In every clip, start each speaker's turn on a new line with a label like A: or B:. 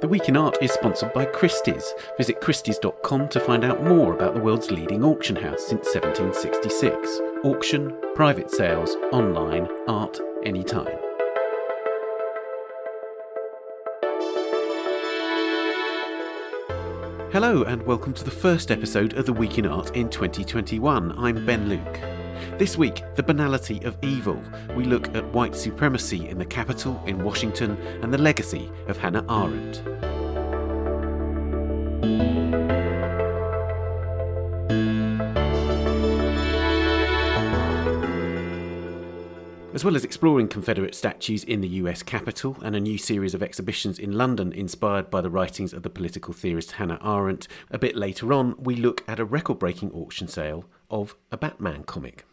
A: The Week in Art is sponsored by Christie's. Visit Christie's.com to find out more about the world's leading auction house since 1766. Auction, private sales, online, art, anytime. Hello, and welcome to the first episode of The Week in Art in 2021. I'm Ben Luke. This week, the banality of evil. We look at white supremacy in the Capitol in Washington and the legacy of Hannah Arendt. As well as exploring Confederate statues in the US Capitol and a new series of exhibitions in London inspired by the writings of the political theorist Hannah Arendt, a bit later on we look at a record breaking auction sale of a Batman comic.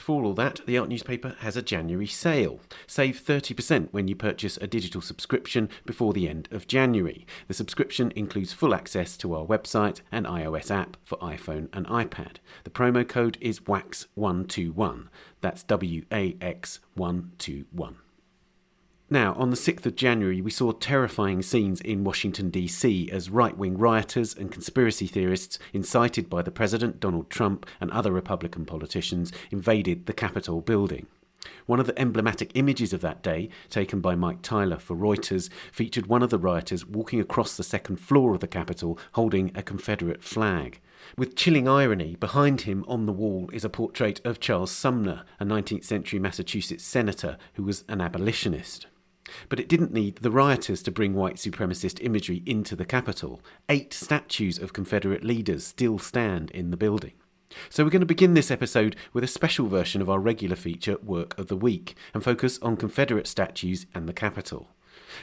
A: Before all that, the art newspaper has a January sale. Save 30% when you purchase a digital subscription before the end of January. The subscription includes full access to our website and iOS app for iPhone and iPad. The promo code is WAX121. That's W A X 121. Now, on the 6th of January, we saw terrifying scenes in Washington, D.C., as right wing rioters and conspiracy theorists, incited by the President Donald Trump and other Republican politicians, invaded the Capitol building. One of the emblematic images of that day, taken by Mike Theiler for Reuters, featured one of the rioters walking across the second floor of the Capitol holding a Confederate flag. With chilling irony, behind him on the wall is a portrait of Charles Sumner, a 19th century Massachusetts senator who was an abolitionist. But it didn't need the rioters to bring white supremacist imagery into the Capitol. Eight statues of Confederate leaders still stand in the building. So we're going to begin this episode with a special version of our regular feature, Work of the Week, and focus on Confederate statues and the Capitol.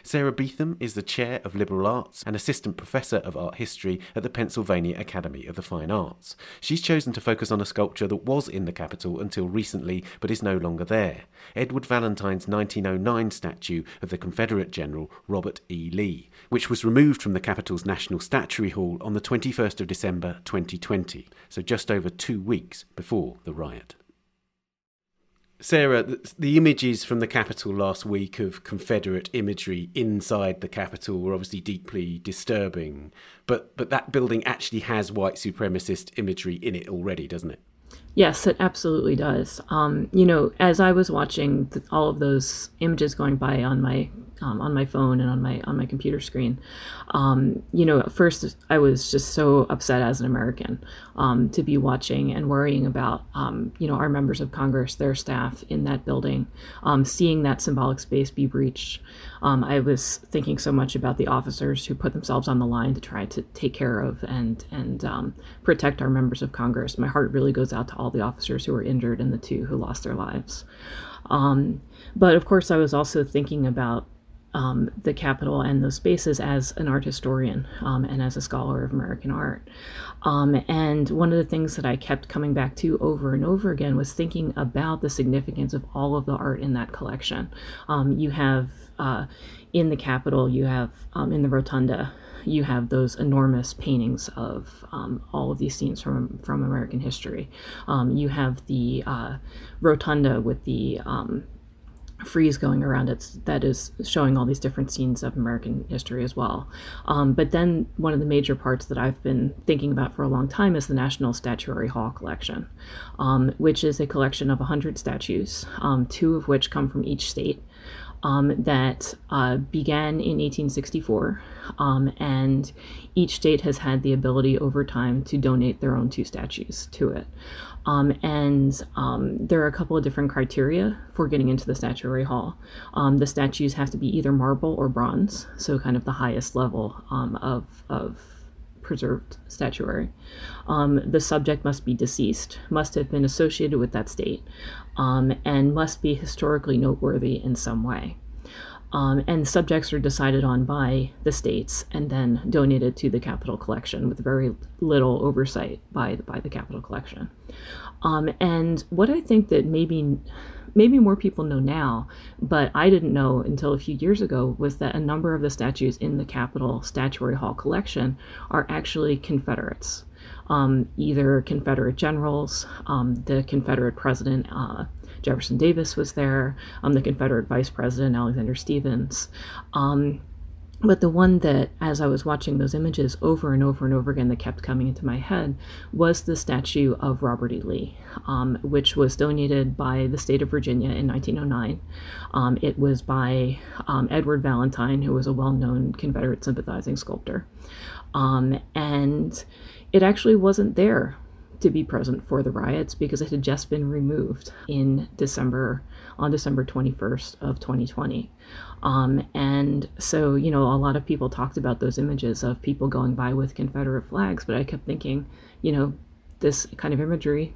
A: Sarah Beetham is the Chair of Liberal Arts and Assistant Professor of Art History at the Pennsylvania Academy of the Fine Arts. She's chosen to focus on a sculpture that was in the Capitol until recently but is no longer there Edward Valentine's 1909 statue of the Confederate General Robert E. Lee, which was removed from the Capitol's National Statuary Hall on the 21st of December 2020, so just over two weeks before the riot. Sarah, the images from the Capitol last week of Confederate imagery inside the Capitol were obviously deeply disturbing, but but that building actually has white supremacist imagery in it already, doesn't it?
B: Yes, it absolutely does. Um, you know, as I was watching the, all of those images going by on my um, on my phone and on my on my computer screen. Um, you know, at first I was just so upset as an American um, to be watching and worrying about um, you know our members of Congress, their staff in that building, um, seeing that symbolic space be breached. Um, I was thinking so much about the officers who put themselves on the line to try to take care of and and protect our members of Congress. My heart really goes out to all the officers who were injured and the two who lost their lives. Um, but of course, I was also thinking about um, the Capitol and those spaces as an art historian um, and as a scholar of American art. Um, and one of the things that I kept coming back to over and over again was thinking about the significance of all of the art in that collection. Um, you have uh, in the Capitol, you have um, in the Rotunda, you have those enormous paintings of um, all of these scenes from from American history. Um, you have the uh, rotunda with the um, frieze going around it that is showing all these different scenes of American history as well. Um, but then one of the major parts that I've been thinking about for a long time is the National Statuary Hall collection, um, which is a collection of 100 statues, um, two of which come from each state. Um, that uh, began in 1864, um, and each state has had the ability over time to donate their own two statues to it. Um, and um, there are a couple of different criteria for getting into the statuary hall. Um, the statues have to be either marble or bronze, so kind of the highest level um, of, of preserved statuary. Um, the subject must be deceased, must have been associated with that state, um, and must be historically noteworthy in some way. Um, and subjects are decided on by the states and then donated to the Capitol collection with very little oversight by the, by the Capitol collection. Um, and what I think that maybe maybe more people know now, but I didn't know until a few years ago was that a number of the statues in the Capitol Statuary Hall collection are actually Confederates. Um, either Confederate generals, um, the Confederate president uh, Jefferson Davis was there, um, the Confederate Vice President Alexander Stephens. Um, but the one that, as I was watching those images over and over and over again, that kept coming into my head was the statue of Robert E. Lee, um, which was donated by the state of Virginia in 1909. Um, it was by um, Edward Valentine, who was a well known Confederate sympathizing sculptor. Um, and it actually wasn't there to be present for the riots because it had just been removed in December on December 21st of 2020. Um, and so, you know, a lot of people talked about those images of people going by with Confederate flags, but I kept thinking, you know, this kind of imagery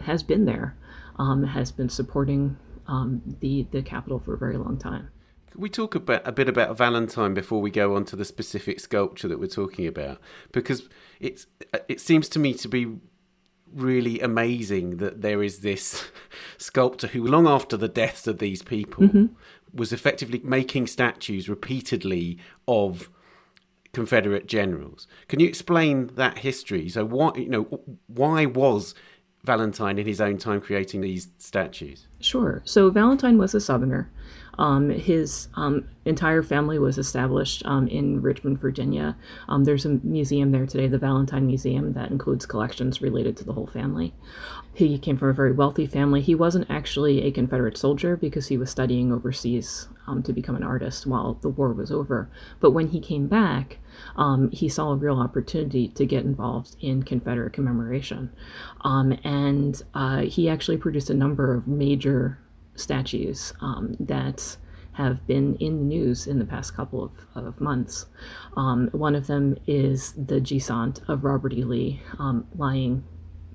B: has been there, um, has been supporting um, the the Capitol for a very long time.
A: Can we talk about a bit about Valentine before we go on to the specific sculpture that we're talking about? Because it's it seems to me to be really amazing that there is this sculptor who, long after the deaths of these people, mm-hmm. was effectively making statues repeatedly of Confederate generals. Can you explain that history? So, why you know why was Valentine in his own time creating these statues?
B: Sure. So Valentine was a Southerner. Um, his um, entire family was established um, in Richmond, Virginia. Um, there's a museum there today, the Valentine Museum, that includes collections related to the whole family. He came from a very wealthy family. He wasn't actually a Confederate soldier because he was studying overseas um, to become an artist while the war was over. But when he came back, um, he saw a real opportunity to get involved in Confederate commemoration. and uh, he actually produced a number of major statues um, that have been in the news in the past couple of, of months. Um, one of them is the Gisant of Robert E. Lee um, lying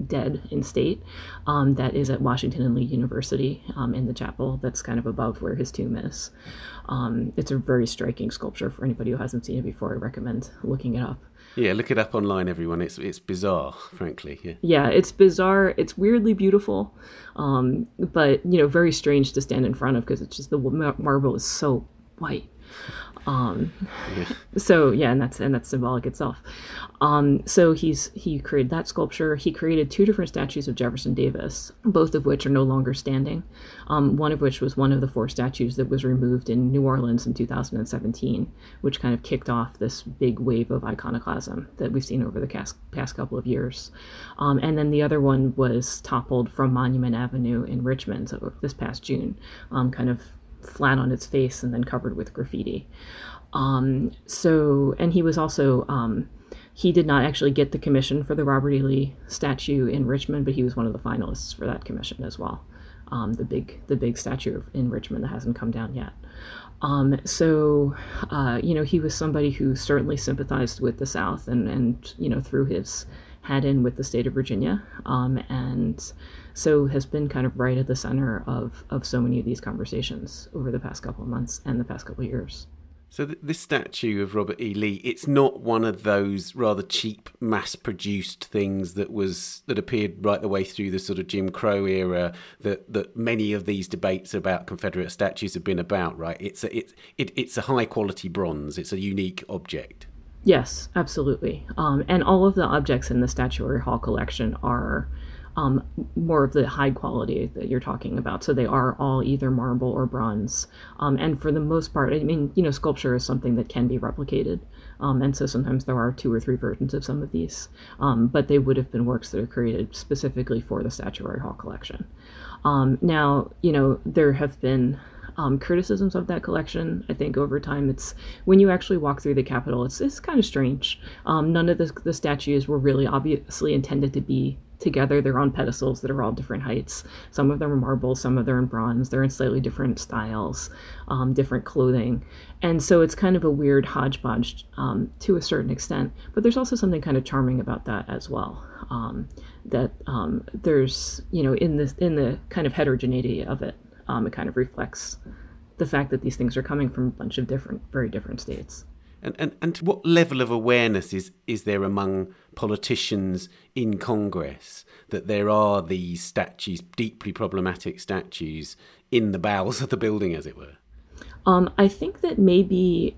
B: dead in state um, that is at Washington and Lee University um, in the chapel that's kind of above where his tomb is. Um, it's a very striking sculpture for anybody who hasn't seen it before. I recommend looking it up.
A: Yeah, look it up online, everyone. It's it's bizarre, frankly. Yeah,
B: yeah, it's bizarre. It's weirdly beautiful, um, but you know, very strange to stand in front of because it's just the marble is so white. Um, yeah. So yeah, and that's and that's symbolic itself. Um, so he's he created that sculpture. He created two different statues of Jefferson Davis, both of which are no longer standing. Um, one of which was one of the four statues that was removed in New Orleans in 2017, which kind of kicked off this big wave of iconoclasm that we've seen over the past, past couple of years. Um, and then the other one was toppled from Monument Avenue in Richmond so this past June, um, kind of flat on its face and then covered with graffiti. Um, so, and he was also, um, he did not actually get the commission for the Robert E. Lee statue in Richmond, but he was one of the finalists for that commission as well. Um, the big, the big statue in Richmond that hasn't come down yet. Um, so, uh, you know, he was somebody who certainly sympathized with the South and, and you know, threw his hat in with the state of Virginia, um, and so has been kind of right at the center of, of so many of these conversations over the past couple of months and the past couple of years.
A: So th- this statue of Robert E. Lee, it's not one of those rather cheap, mass-produced things that was that appeared right the way through the sort of Jim Crow era that that many of these debates about Confederate statues have been about. Right? It's a it's it, it's a high quality bronze. It's a unique object.
B: Yes, absolutely. Um, and all of the objects in the Statuary Hall collection are um, more of the high quality that you're talking about. So they are all either marble or bronze. Um, and for the most part, I mean, you know, sculpture is something that can be replicated. Um, and so sometimes there are two or three versions of some of these. Um, but they would have been works that are created specifically for the Statuary Hall collection. Um, now, you know, there have been um, criticisms of that collection. I think over time, it's when you actually walk through the Capitol, it's, it's kind of strange. Um, none of the, the statues were really obviously intended to be together. They're on pedestals that are all different heights. Some of them are marble, some of them are in bronze. They're in slightly different styles, um, different clothing. And so it's kind of a weird hodgepodge um, to a certain extent. But there's also something kind of charming about that as well. Um, that um, there's, you know, in the, in the kind of heterogeneity of it, um, it kind of reflects the fact that these things are coming from a bunch of different, very different states.
A: And, and, and what level of awareness is, is there among politicians in Congress that there are these statues, deeply problematic statues, in the bowels of the building, as it were?
B: Um, I think that maybe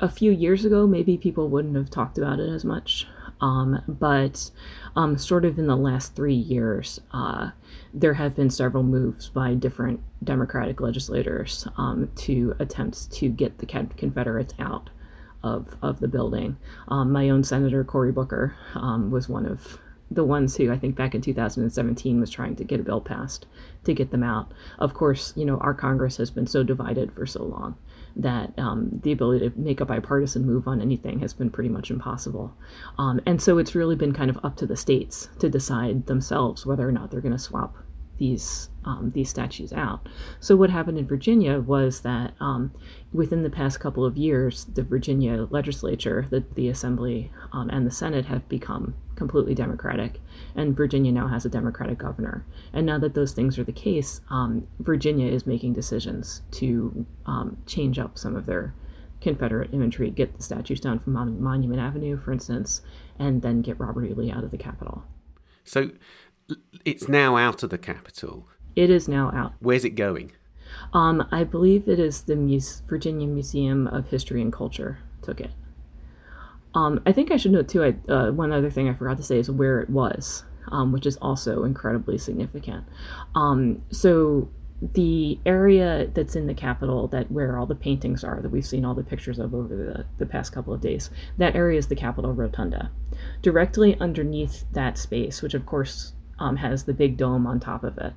B: a few years ago, maybe people wouldn't have talked about it as much. Um, but um, sort of in the last three years, uh, there have been several moves by different Democratic legislators um, to attempt to get the Confederates out of, of the building. Um, my own senator, Cory Booker, um, was one of the ones who I think back in 2017 was trying to get a bill passed to get them out. Of course, you know, our Congress has been so divided for so long that um, the ability to make a bipartisan move on anything has been pretty much impossible. Um, and so it's really been kind of up to the states to decide themselves whether or not they're going to swap these um, these statues out. So what happened in Virginia was that um, within the past couple of years, the Virginia legislature, the, the Assembly, um, and the Senate have become completely Democratic, and Virginia now has a Democratic governor. And now that those things are the case, um, Virginia is making decisions to um, change up some of their Confederate imagery, get the statues down from Mon- Monument Avenue, for instance, and then get Robert E. Lee out of the Capitol.
A: So it's now out of the Capitol.
B: It is now out.
A: Where's it going?
B: Um, I believe it is the Muse- Virginia Museum of History and Culture took it. Um, I think I should note too. I, uh, one other thing I forgot to say is where it was, um, which is also incredibly significant. Um, so the area that's in the Capitol, that where all the paintings are, that we've seen all the pictures of over the, the past couple of days, that area is the Capitol Rotunda. Directly underneath that space, which of course um, has the big dome on top of it.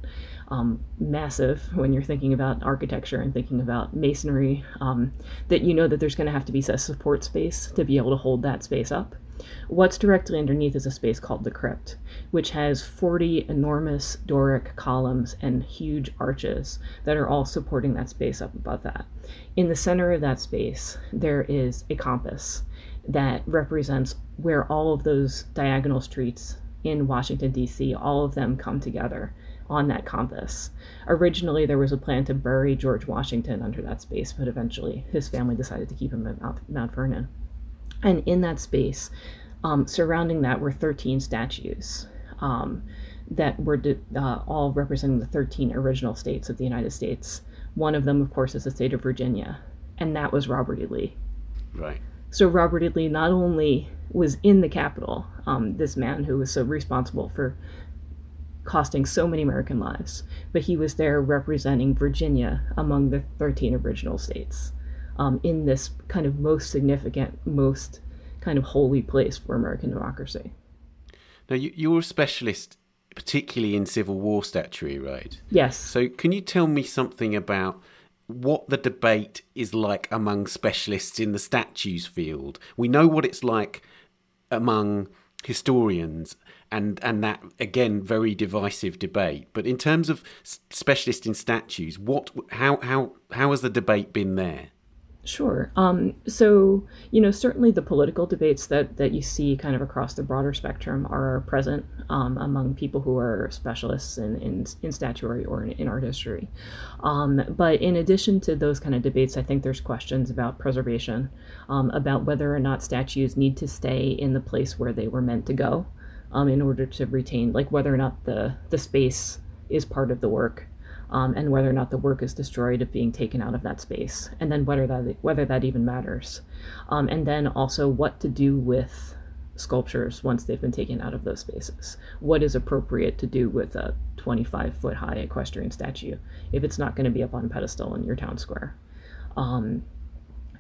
B: Um, massive when you're thinking about architecture and thinking about masonry, um, that you know that there's going to have to be a support space to be able to hold that space up. What's directly underneath is a space called the crypt, which has 40 enormous Doric columns and huge arches that are all supporting that space up above that. In the center of that space, there is a compass that represents where all of those diagonal streets in Washington, D.C., all of them come together on that compass. Originally, there was a plan to bury George Washington under that space, but eventually his family decided to keep him at Mount, Mount Vernon. And in that space, um, surrounding that were 13 statues um, that were uh, all representing the 13 original states of the United States. One of them, of course, is the state of Virginia, and that was Robert E. Lee.
A: Right.
B: So Robert E. Lee not only was in the Capitol, um, this man who was so responsible for costing so many American lives, but he was there representing Virginia among the 13 original states um, in this kind of most significant, most kind of holy place for American democracy.
A: Now, you, you're a specialist, particularly in Civil War statuary, right?
B: Yes.
A: So, can you tell me something about what the debate is like among specialists in the statues field? We know what it's like among historians and and that again very divisive debate but in terms of specialists in statues what how how how has the debate been there
B: Sure. Um, so, you know, certainly the political debates that, that you see kind of across the broader spectrum are present um, among people who are specialists in, in, in statuary or in, in art history. Um, but in addition to those kind of debates, I think there's questions about preservation, um, about whether or not statues need to stay in the place where they were meant to go um, in order to retain, like whether or not the, the space is part of the work um, and whether or not the work is destroyed of being taken out of that space, and then whether that whether that even matters, um, and then also what to do with sculptures once they've been taken out of those spaces. What is appropriate to do with a 25 foot high equestrian statue if it's not going to be up on a pedestal in your town square? Um,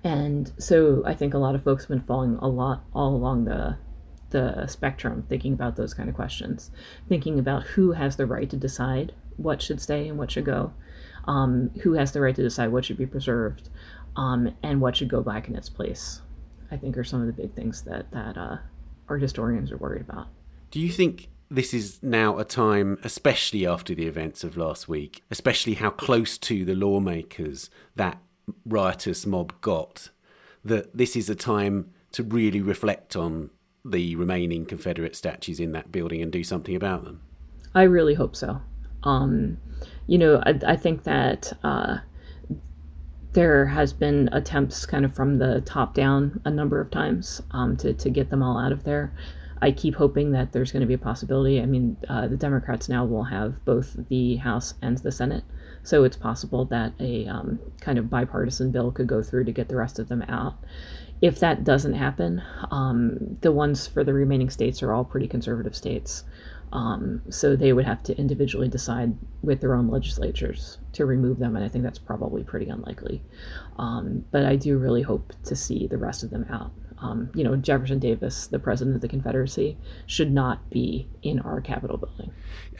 B: and so I think a lot of folks have been falling a lot all along the the spectrum thinking about those kind of questions, thinking about who has the right to decide what should stay and what should go, um, who has the right to decide what should be preserved, um, and what should go back in its place. I think are some of the big things that that uh, art historians are worried about.
A: Do you think this is now a time, especially after the events of last week, especially how close to the lawmakers that riotous mob got, that this is a time to really reflect on the remaining Confederate statues in that building and do something about them?
B: I really hope so. Um, you know, I, I think that uh, there has been attempts kind of from the top down a number of times um, to, to get them all out of there. I keep hoping that there's going to be a possibility. I mean, uh, the Democrats now will have both the House and the Senate, so it's possible that a um, kind of bipartisan bill could go through to get the rest of them out. If that doesn't happen, um, the ones for the remaining states are all pretty conservative states. Um, so they would have to individually decide with their own legislatures to remove them, and I think that's probably pretty unlikely. Um, but I do really hope to see the rest of them out. Um, you know, Jefferson Davis, the president of the Confederacy, should not be in our Capitol building.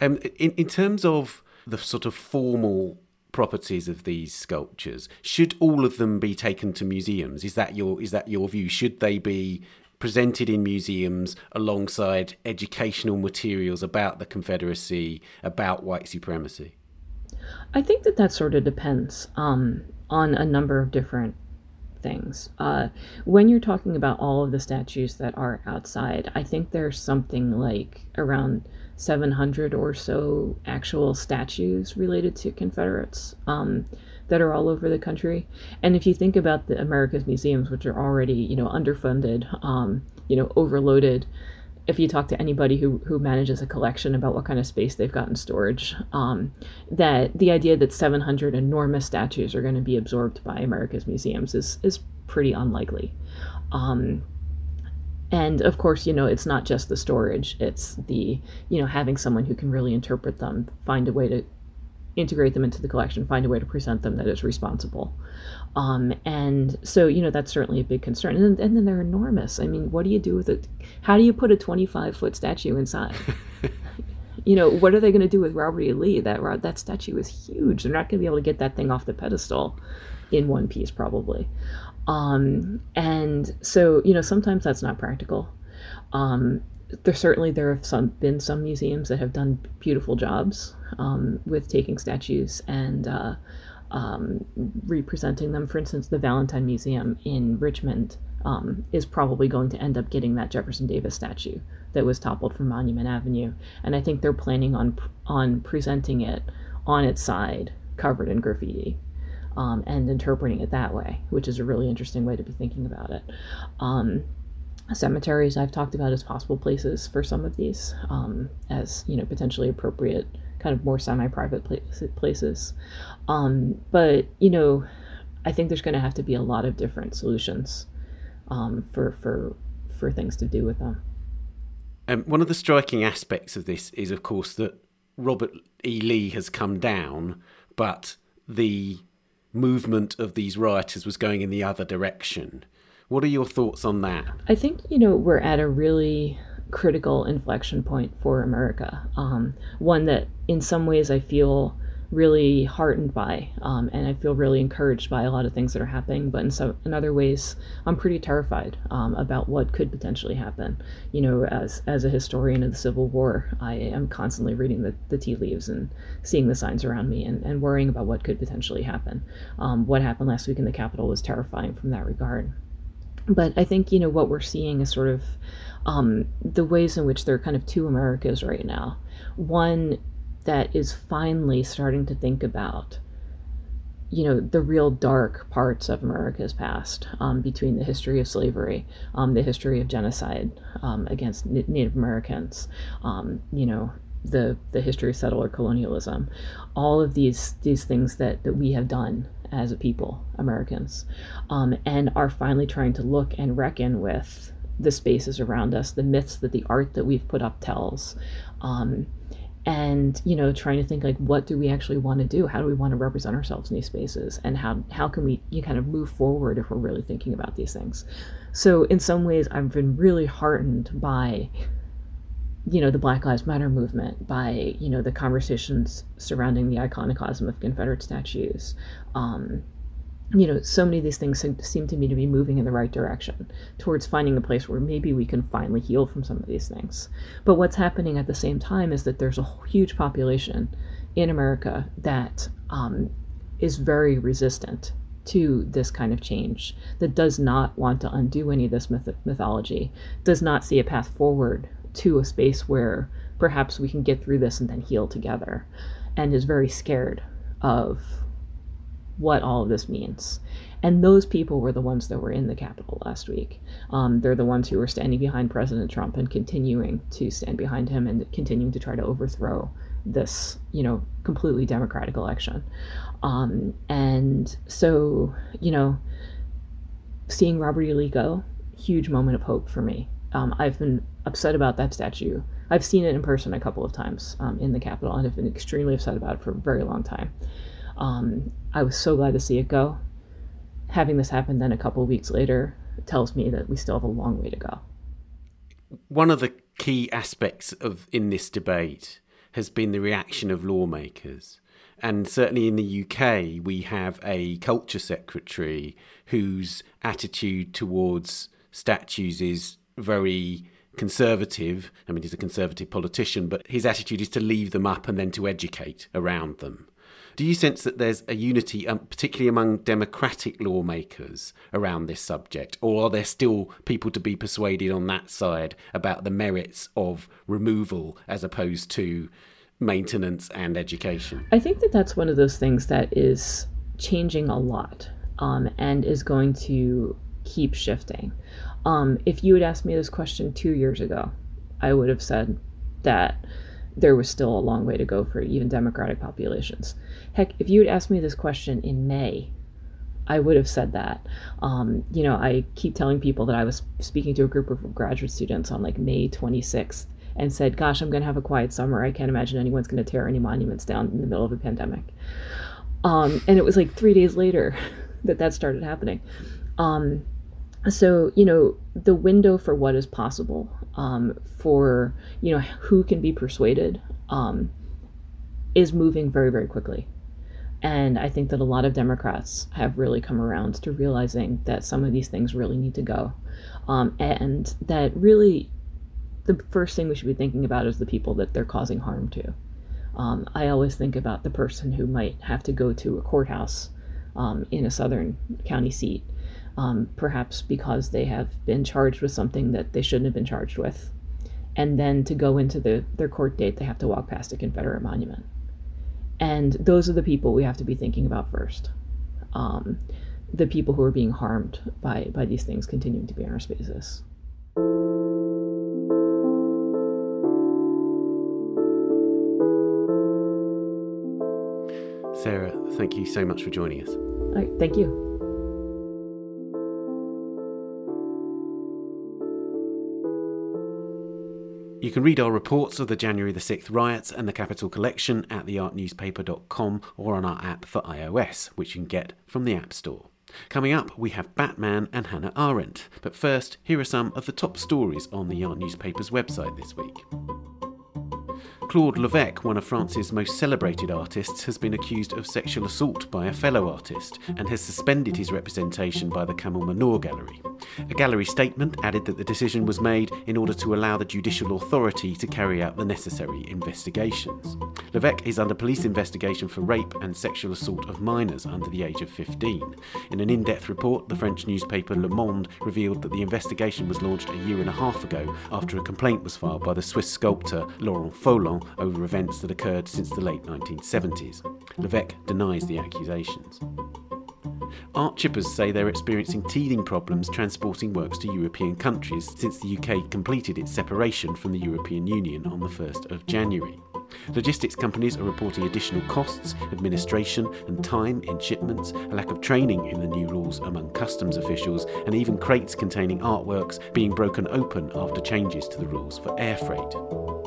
A: Um, in, in terms of the sort of formal properties of these sculptures, should all of them be taken to museums? Is that your is that your view? Should they be presented in museums alongside educational materials about the Confederacy, about white supremacy?
B: I think that that sort of depends um, on a number of different things. Uh, when you're talking about all of the statues that are outside, I think there's something like around 700 or so actual statues related to Confederates. Um, that are all over the country. And if you think about the America's museums, which are already, you know, underfunded, um, you know, overloaded, if you talk to anybody who, who manages a collection about what kind of space they've got in storage, um, that the idea that 700 enormous statues are going to be absorbed by America's museums is, is pretty unlikely. Um, and of course, you know, it's not just the storage, it's the, you know, having someone who can really interpret them, find a way to integrate them into the collection, find a way to present them that is responsible. Um, and so, you know, that's certainly a big concern. And then, and then they're enormous. I mean, what do you do with it? How do you put a 25 foot statue inside? you know, what are they going to do with Robert E. Lee? That, that statue is huge. They're not going to be able to get that thing off the pedestal in one piece, probably. Um, and so, you know, sometimes that's not practical. Um, there certainly there have some been some museums that have done beautiful jobs um, with taking statues and uh, um, representing them. For instance, the Valentine Museum in Richmond um, is probably going to end up getting that Jefferson Davis statue that was toppled from Monument Avenue, and I think they're planning on on presenting it on its side, covered in graffiti. Um, and interpreting it that way, which is a really interesting way to be thinking about it. Um, cemeteries I've talked about as possible places for some of these, um, as you know, potentially appropriate, kind of more semi-private places. Um, but you know, I think there's going to have to be a lot of different solutions um, for for for things to do with them.
A: Um, one of the striking aspects of this is, of course, that Robert E. Lee has come down, but the movement of these rioters was going in the other direction. What are your thoughts on that?
B: I think, you know, we're at a really critical inflection point for America. Um, one that, in some ways, I feel really heartened by, um, and I feel really encouraged by a lot of things that are happening. But in some, in other ways, I'm pretty terrified um, about what could potentially happen. You know, as as a historian of the Civil War, I am constantly reading the, the tea leaves and seeing the signs around me and, and worrying about what could potentially happen. Um, what happened last week in the Capitol was terrifying from that regard but I think you know what we're seeing is sort of um, the ways in which there are kind of two Americas right now. One that is finally starting to think about you know the real dark parts of America's past um, between the history of slavery, um, the history of genocide um, against N- Native Americans, um, you know the the history of settler colonialism, all of these these things that that we have done as a people, Americans, um, and are finally trying to look and reckon with the spaces around us, the myths that the art that we've put up tells. Um, and you know trying to think like what do we actually want to do? How do we want to represent ourselves in these spaces? And how how can we you kind of move forward if we're really thinking about these things? So in some ways i've been really heartened by you know the black lives matter movement by you know the conversations surrounding the iconoclasm of confederate statues um, you know so many of these things seem to me to be moving in the right direction towards finding a place where maybe we can finally heal from some of these things. But what's happening at the same time is that there's a huge population in america that um, is very resistant to this kind of change that does not want to undo any of this myth- mythology does not see a path forward to a space where perhaps we can get through this and then heal together, and is very scared of what all of this means. And those people were the ones that were in the Capitol last week. Um, they're the ones who were standing behind President Trump and continuing to stand behind him and continuing to try to overthrow this, you know, completely democratic election. Um, and so, you know, seeing Robert E. Lee go, huge moment of hope for me um, I've been upset about that statue I've seen it in person a couple of times um, in the Capitol and have been extremely upset about it for a very long time. Um, I was so glad to see it go. Having this happen then a couple weeks later tells me that we still have a long way to go.
A: One of the key aspects of in this debate has been the reaction of lawmakers. And certainly in the UK, we have a culture secretary whose attitude towards statues is very conservative. I mean, he's a conservative politician, but his attitude is to leave them up and then to educate around them. Do you sense that there's a unity, um, particularly among democratic lawmakers, around this subject? Or are there still people to be persuaded on that side about the merits of removal as opposed to maintenance and education?
B: I think that that's one of those things that is changing a lot um, and is going to keep shifting. Um, if you had asked me this question two years ago, I would have said that there was still a long way to go for even democratic populations. Heck, if you had asked me this question in May, I would have said that. Um, you know, I keep telling people that I was speaking to a group of graduate students on like May 26th and said, Gosh, I'm going to have a quiet summer. I can't imagine anyone's going to tear any monuments down in the middle of a pandemic. Um, and it was like three days later that that started happening. Um, so you know the window for what is possible um, for you know who can be persuaded um, is moving very very quickly. And i think that a lot of democrats have really come around to realizing that some of these things really need to go. Um, and that really the first thing we should be thinking about is the people that they're causing harm to. Um, i always think about the person who might have to go to a courthouse um, in a southern county seat um, perhaps because they have been charged with something that they shouldn't have been charged with. And then to go into the, their court date, they have to walk past a Confederate monument. And those are the people we have to be thinking about first. Um, the people who are being harmed by, by these things continuing to be in our spaces.
A: Sarah, thank you so much for joining us.
B: All right, thank you.
A: You can read our reports of the January the 6th riots and the Capitol collection at theartnewspaper.com or on our app for iOS, which you can get from the App Store. Coming up, we have Batman and Hannah Arendt. But first, here are some of the top stories on the Art Newspaper's website this week. Claude Lévêque, one of France's most celebrated artists, has been accused of sexual assault by a fellow artist and has suspended his representation by the Kamel Mennour Gallery. A gallery statement added that the decision was made in order to allow the judicial authority to carry out the necessary investigations. Lévêque is under police investigation for rape and sexual assault of minors under the age of 15. In an in depth report, the French newspaper Le Monde revealed that the investigation was launched a year and a half ago after a complaint was filed by the Swiss sculptor Laurent Faulon over events that occurred since the late 1970s. Lévêque denies the accusations. Art chippers say they're experiencing teething problems transporting works to European countries since the UK completed its separation from the European Union on the 1st of January. Logistics companies are reporting additional costs, administration, and time in shipments, a lack of training in the new rules among customs officials, and even crates containing artworks being broken open after changes to the rules for air freight.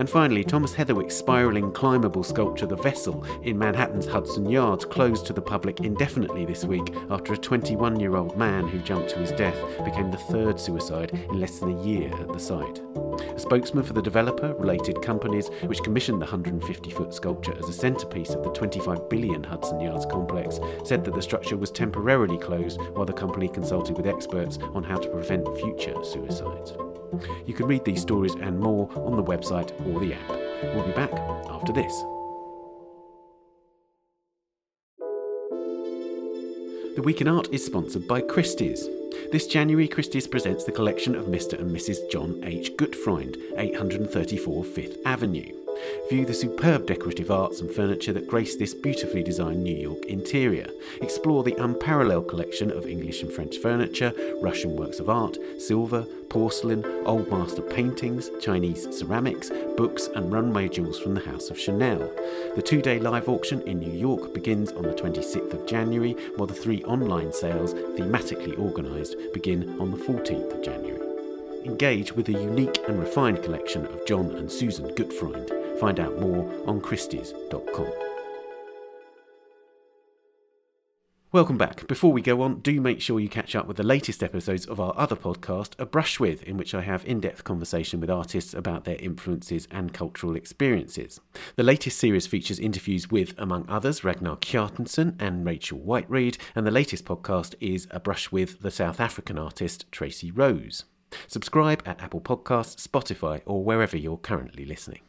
A: And finally, Thomas Heatherwick's spiralling climbable sculpture The Vessel in Manhattan's Hudson Yards closed to the public indefinitely this week after a 21 year old man who jumped to his death became the third suicide in less than a year at the site. A spokesman for the developer, related companies, which commissioned the 150 foot sculpture as a centrepiece of the 25 billion Hudson Yards complex, said that the structure was temporarily closed while the company consulted with experts on how to prevent future suicides. You can read these stories and more on the website or the app. We'll be back after this. The Week in Art is sponsored by Christie's. This January, Christie's presents the collection of Mr. and Mrs. John H. Gutfreund, 834 Fifth Avenue. View the superb decorative arts and furniture that grace this beautifully designed New York interior. Explore the unparalleled collection of English and French furniture, Russian works of art, silver, porcelain, old master paintings, Chinese ceramics, books, and runway jewels from the House of Chanel. The two day live auction in New York begins on the 26th of January, while the three online sales, thematically organised, begin on the 14th of January. Engage with a unique and refined collection of John and Susan Gutfreund. Find out more on Christie's.com. Welcome back. Before we go on, do make sure you catch up with the latest episodes of our other podcast, A Brush With, in which I have in depth conversation with artists about their influences and cultural experiences. The latest series features interviews with, among others, Ragnar Kjartansson and Rachel Whiteread, and the latest podcast is A Brush With the South African artist Tracey Rose. Subscribe at Apple Podcasts, Spotify, or wherever you're currently listening.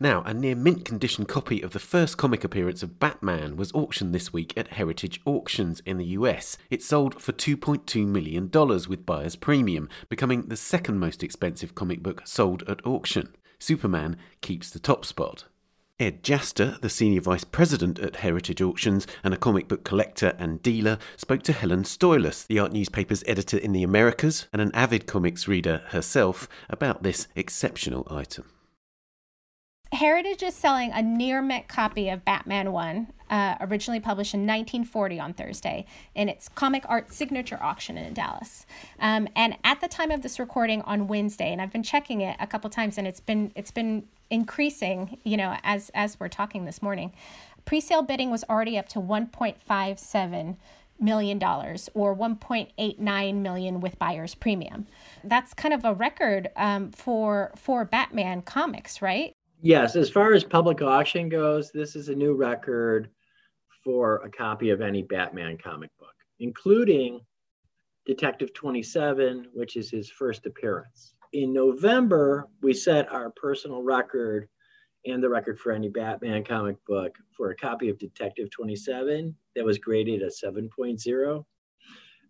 A: Now, a near mint condition copy of the first comic appearance of Batman was auctioned this week at Heritage Auctions in the US. It sold for $2.2 million with buyer's premium, becoming the second most expensive comic book sold at auction. Superman keeps the top spot. Ed Jaster, the senior vice president at Heritage Auctions and a comic book collector and dealer, spoke to Helen Stoilas, the art newspaper's editor in the Americas and an avid comics reader herself, about this exceptional item.
C: Heritage is selling a near mint copy of Batman 1, uh, originally published in 1940 on Thursday, in its comic art signature auction in Dallas. Um, and at the time of this recording on Wednesday, and I've been checking it a couple times, and it's been it's been increasing, you know, as as we're talking this morning. Pre-sale bidding was already up to 1.57 million dollars or 1.89 million with buyer's premium. That's kind of a record um, for for Batman comics, right?
D: Yes, as far as public auction goes, this is a new record for a copy of any Batman comic book, including Detective 27, which is his first appearance. In November, we set our personal record and the record for any Batman comic book for a copy of Detective 27 that was graded a 7.0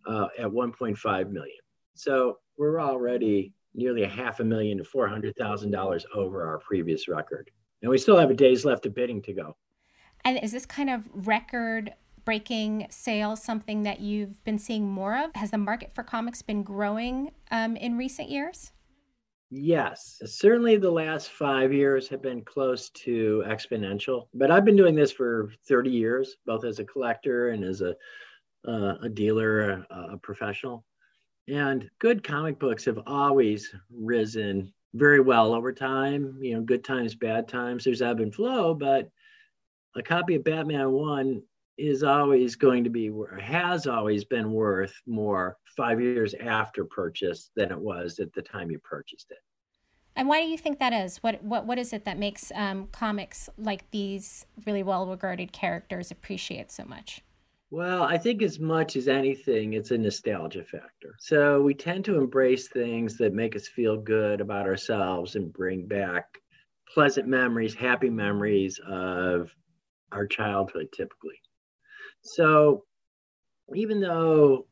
D: uh, at 1.5 million. So we're already nearly a half a million to four hundred thousand dollars over our previous record, and we still have a days left of bidding to go.
C: And is this kind of record breaking sales something that you've been seeing more of? Has the market for comics been growing um, in recent years?
D: Yes, certainly the last five years have been close to exponential. But I've been doing this for 30 years, both as a collector and as a, uh, a dealer, a, a professional. And good comic books have always risen very well over time. You know, good times, bad times. There's ebb and flow, but a copy of Batman 1 is always going to be, has always been worth more five years after purchase than it was at the time you purchased it.
C: And why do you think that is? What what what is it that makes um, comics like these really well regarded characters appreciate so much?
D: Well, I think as much as anything, it's a nostalgia factor. So we tend to embrace things that make us feel good about ourselves and bring back pleasant memories, happy memories of our childhood typically. So even though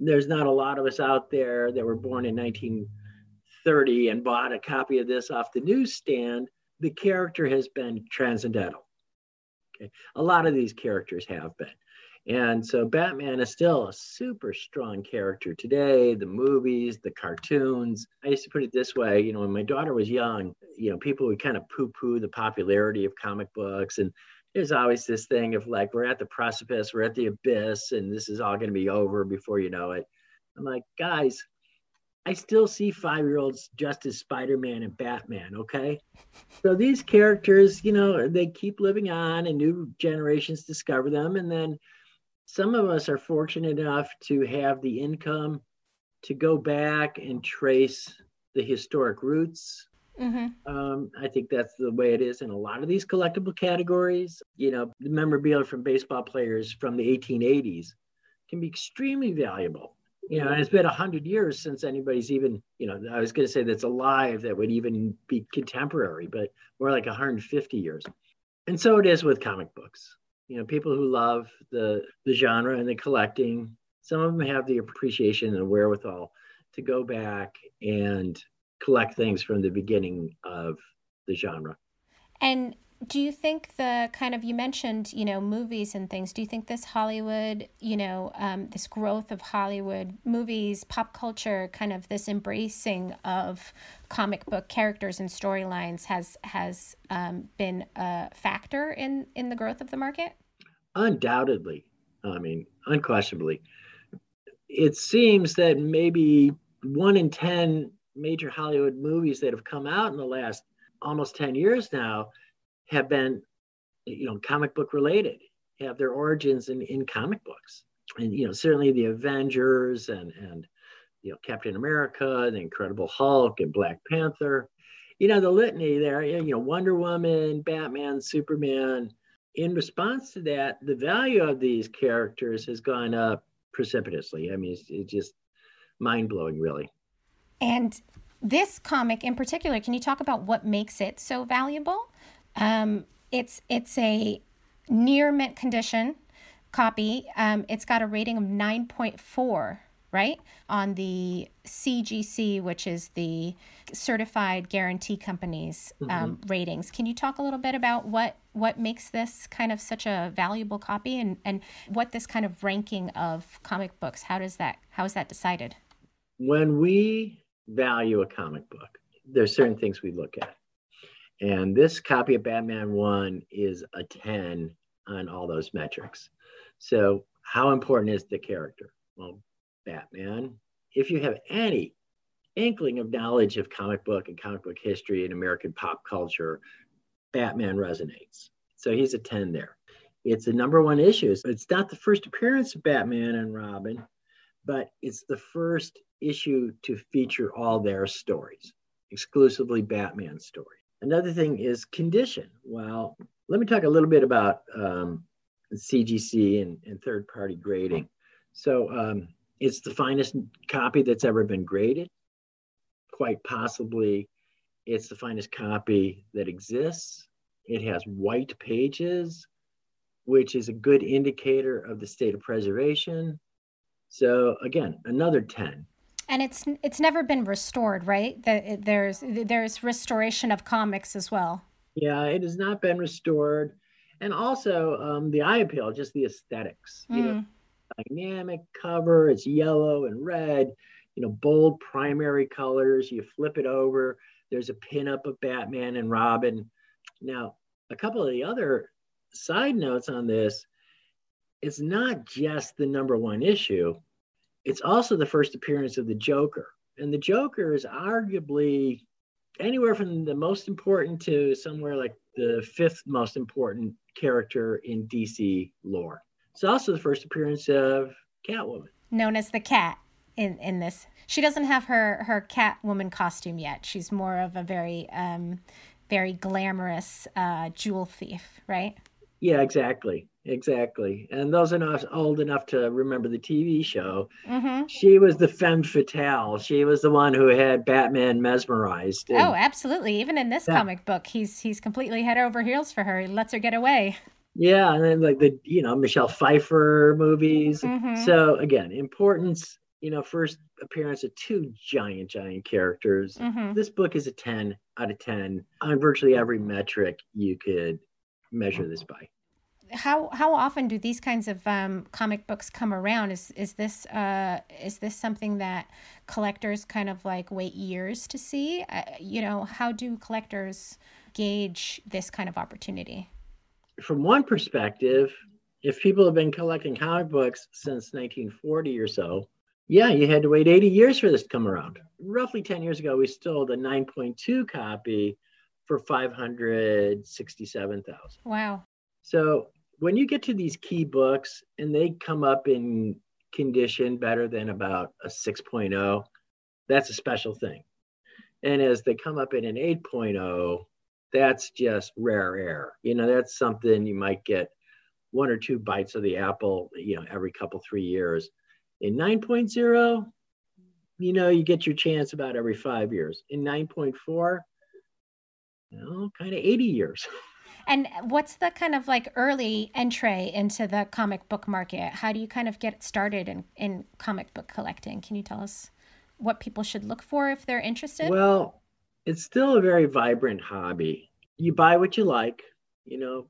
D: there's not a lot of us out there that were born in 1930 and bought a copy of this off the newsstand, the character has been transcendental. Okay. A lot of these characters have been. And so Batman is still a super strong character today. The movies, the cartoons. I used to put it this way, you know, when my daughter was young, you know, people would kind of poo-poo the popularity of comic books. And there's always this thing of like, we're at the precipice, we're at the abyss, and this is all going to be over before you know it. I'm like, guys, I still see five year olds just as Spider Man and Batman, okay? So these characters, you know, they keep living on and new generations discover them. And then some of us are fortunate enough to have the income to go back and trace the historic roots. Mm-hmm. Um, I think that's the way it is in a lot of these collectible categories. You know, the memorabilia from baseball players from the 1880s can be extremely valuable. You know, and it's been a hundred years since anybody's even, you know, I was going to say that's alive that would even be contemporary, but more like 150 years. And so it is with comic books you know people who love the the genre and the collecting some of them have the appreciation and wherewithal to go back and collect things from the beginning of the genre.
C: And do you think the kind of you mentioned you know movies and things do you think this hollywood you know um, this growth of hollywood movies pop culture kind of this embracing of comic book characters and storylines has has um, been a factor in in the growth of the market?
D: Undoubtedly. I mean unquestionably. It seems that maybe one in 10 major Hollywood movies that have come out in the last almost 10 years now have been, you know, comic book related, have their origins in, in comic books. And, you know, certainly the Avengers and, and, you know, Captain America, the Incredible Hulk and Black Panther, you know, the litany there, you know, Wonder Woman, Batman, Superman. In response to that, the value of these characters has gone up precipitously. I mean, it's, it's just mind blowing, really.
C: And this comic in particular, can you talk about what makes it so valuable? Um, it's it's a near mint condition copy. Um, it's got a rating of nine point four, right, on the CGC, which is the Certified Guaranty Company's um, mm-hmm. ratings. Can you talk a little bit about what what makes this kind of such a valuable copy, and and what this kind of ranking of comic books? How does that how is that decided?
D: When we value a comic book, there's certain things we look at. And this copy of Batman 1 is a 10 on all those metrics. So, how important is the character? Well, Batman, if you have any inkling of knowledge of comic book and comic book history and American pop culture, Batman resonates. So, he's a 10 there. It's the number one issue. It's not the first appearance of Batman and Robin, but it's the first issue to feature all their stories, exclusively Batman stories. Another thing is condition. Well, let me talk a little bit about um, CGC and, and third party grading. So um, it's the finest copy that's ever been graded. Quite possibly, it's the finest copy that exists. It has white pages, which is a good indicator of the state of preservation. So again, another 10
C: and it's it's never been restored right there's there's restoration of comics as well
D: yeah it has not been restored and also um, the eye appeal just the aesthetics mm. you know mm. dynamic cover it's yellow and red you know bold primary colors you flip it over there's a pinup of batman and robin now a couple of the other side notes on this it's not just the number one issue it's also the first appearance of the Joker. And the Joker is arguably anywhere from the most important to somewhere like the fifth most important character in DC lore. It's also the first appearance of Catwoman.
C: Known as the cat in, in this. She doesn't have her, her Catwoman costume yet. She's more of a very, um, very glamorous uh, jewel thief, right?
D: Yeah, exactly. Exactly. And those are not old enough to remember the TV show. Mm-hmm. She was the femme fatale. She was the one who had Batman mesmerized.
C: And, oh, absolutely. Even in this comic book, he's he's completely head over heels for her. He lets her get away.
D: Yeah, and then like the you know Michelle Pfeiffer movies. Mm-hmm. So again, importance. You know, first appearance of two giant, giant characters. Mm-hmm. This book is a ten out of ten on virtually every metric you could measure this by
C: how how often do these kinds of um, comic books come around? Is is this uh, is this something that collectors kind of like wait years to see? Uh, you know, how do collectors gauge this kind of opportunity?
D: From one perspective, if people have been collecting comic books since 1940 or so, yeah, you had to wait 80 years for this to come around. Roughly 10 years ago, we sold a 9.2 copy for 567,000.
C: Wow.
D: So when you get to these key books and they come up in condition better than about a 6.0, that's a special thing. And as they come up in an 8.0, that's just rare air. You know, that's something you might get one or two bites of the apple, you know, every couple, three years. In 9.0, you know, you get your chance about every five years. In 9.4, you know, kind of 80 years.
C: And what's the kind of like early entry into the comic book market? How do you kind of get started in, in comic book collecting? Can you tell us what people should look for if they're interested?
D: Well, it's still a very vibrant hobby. You buy what you like, you know,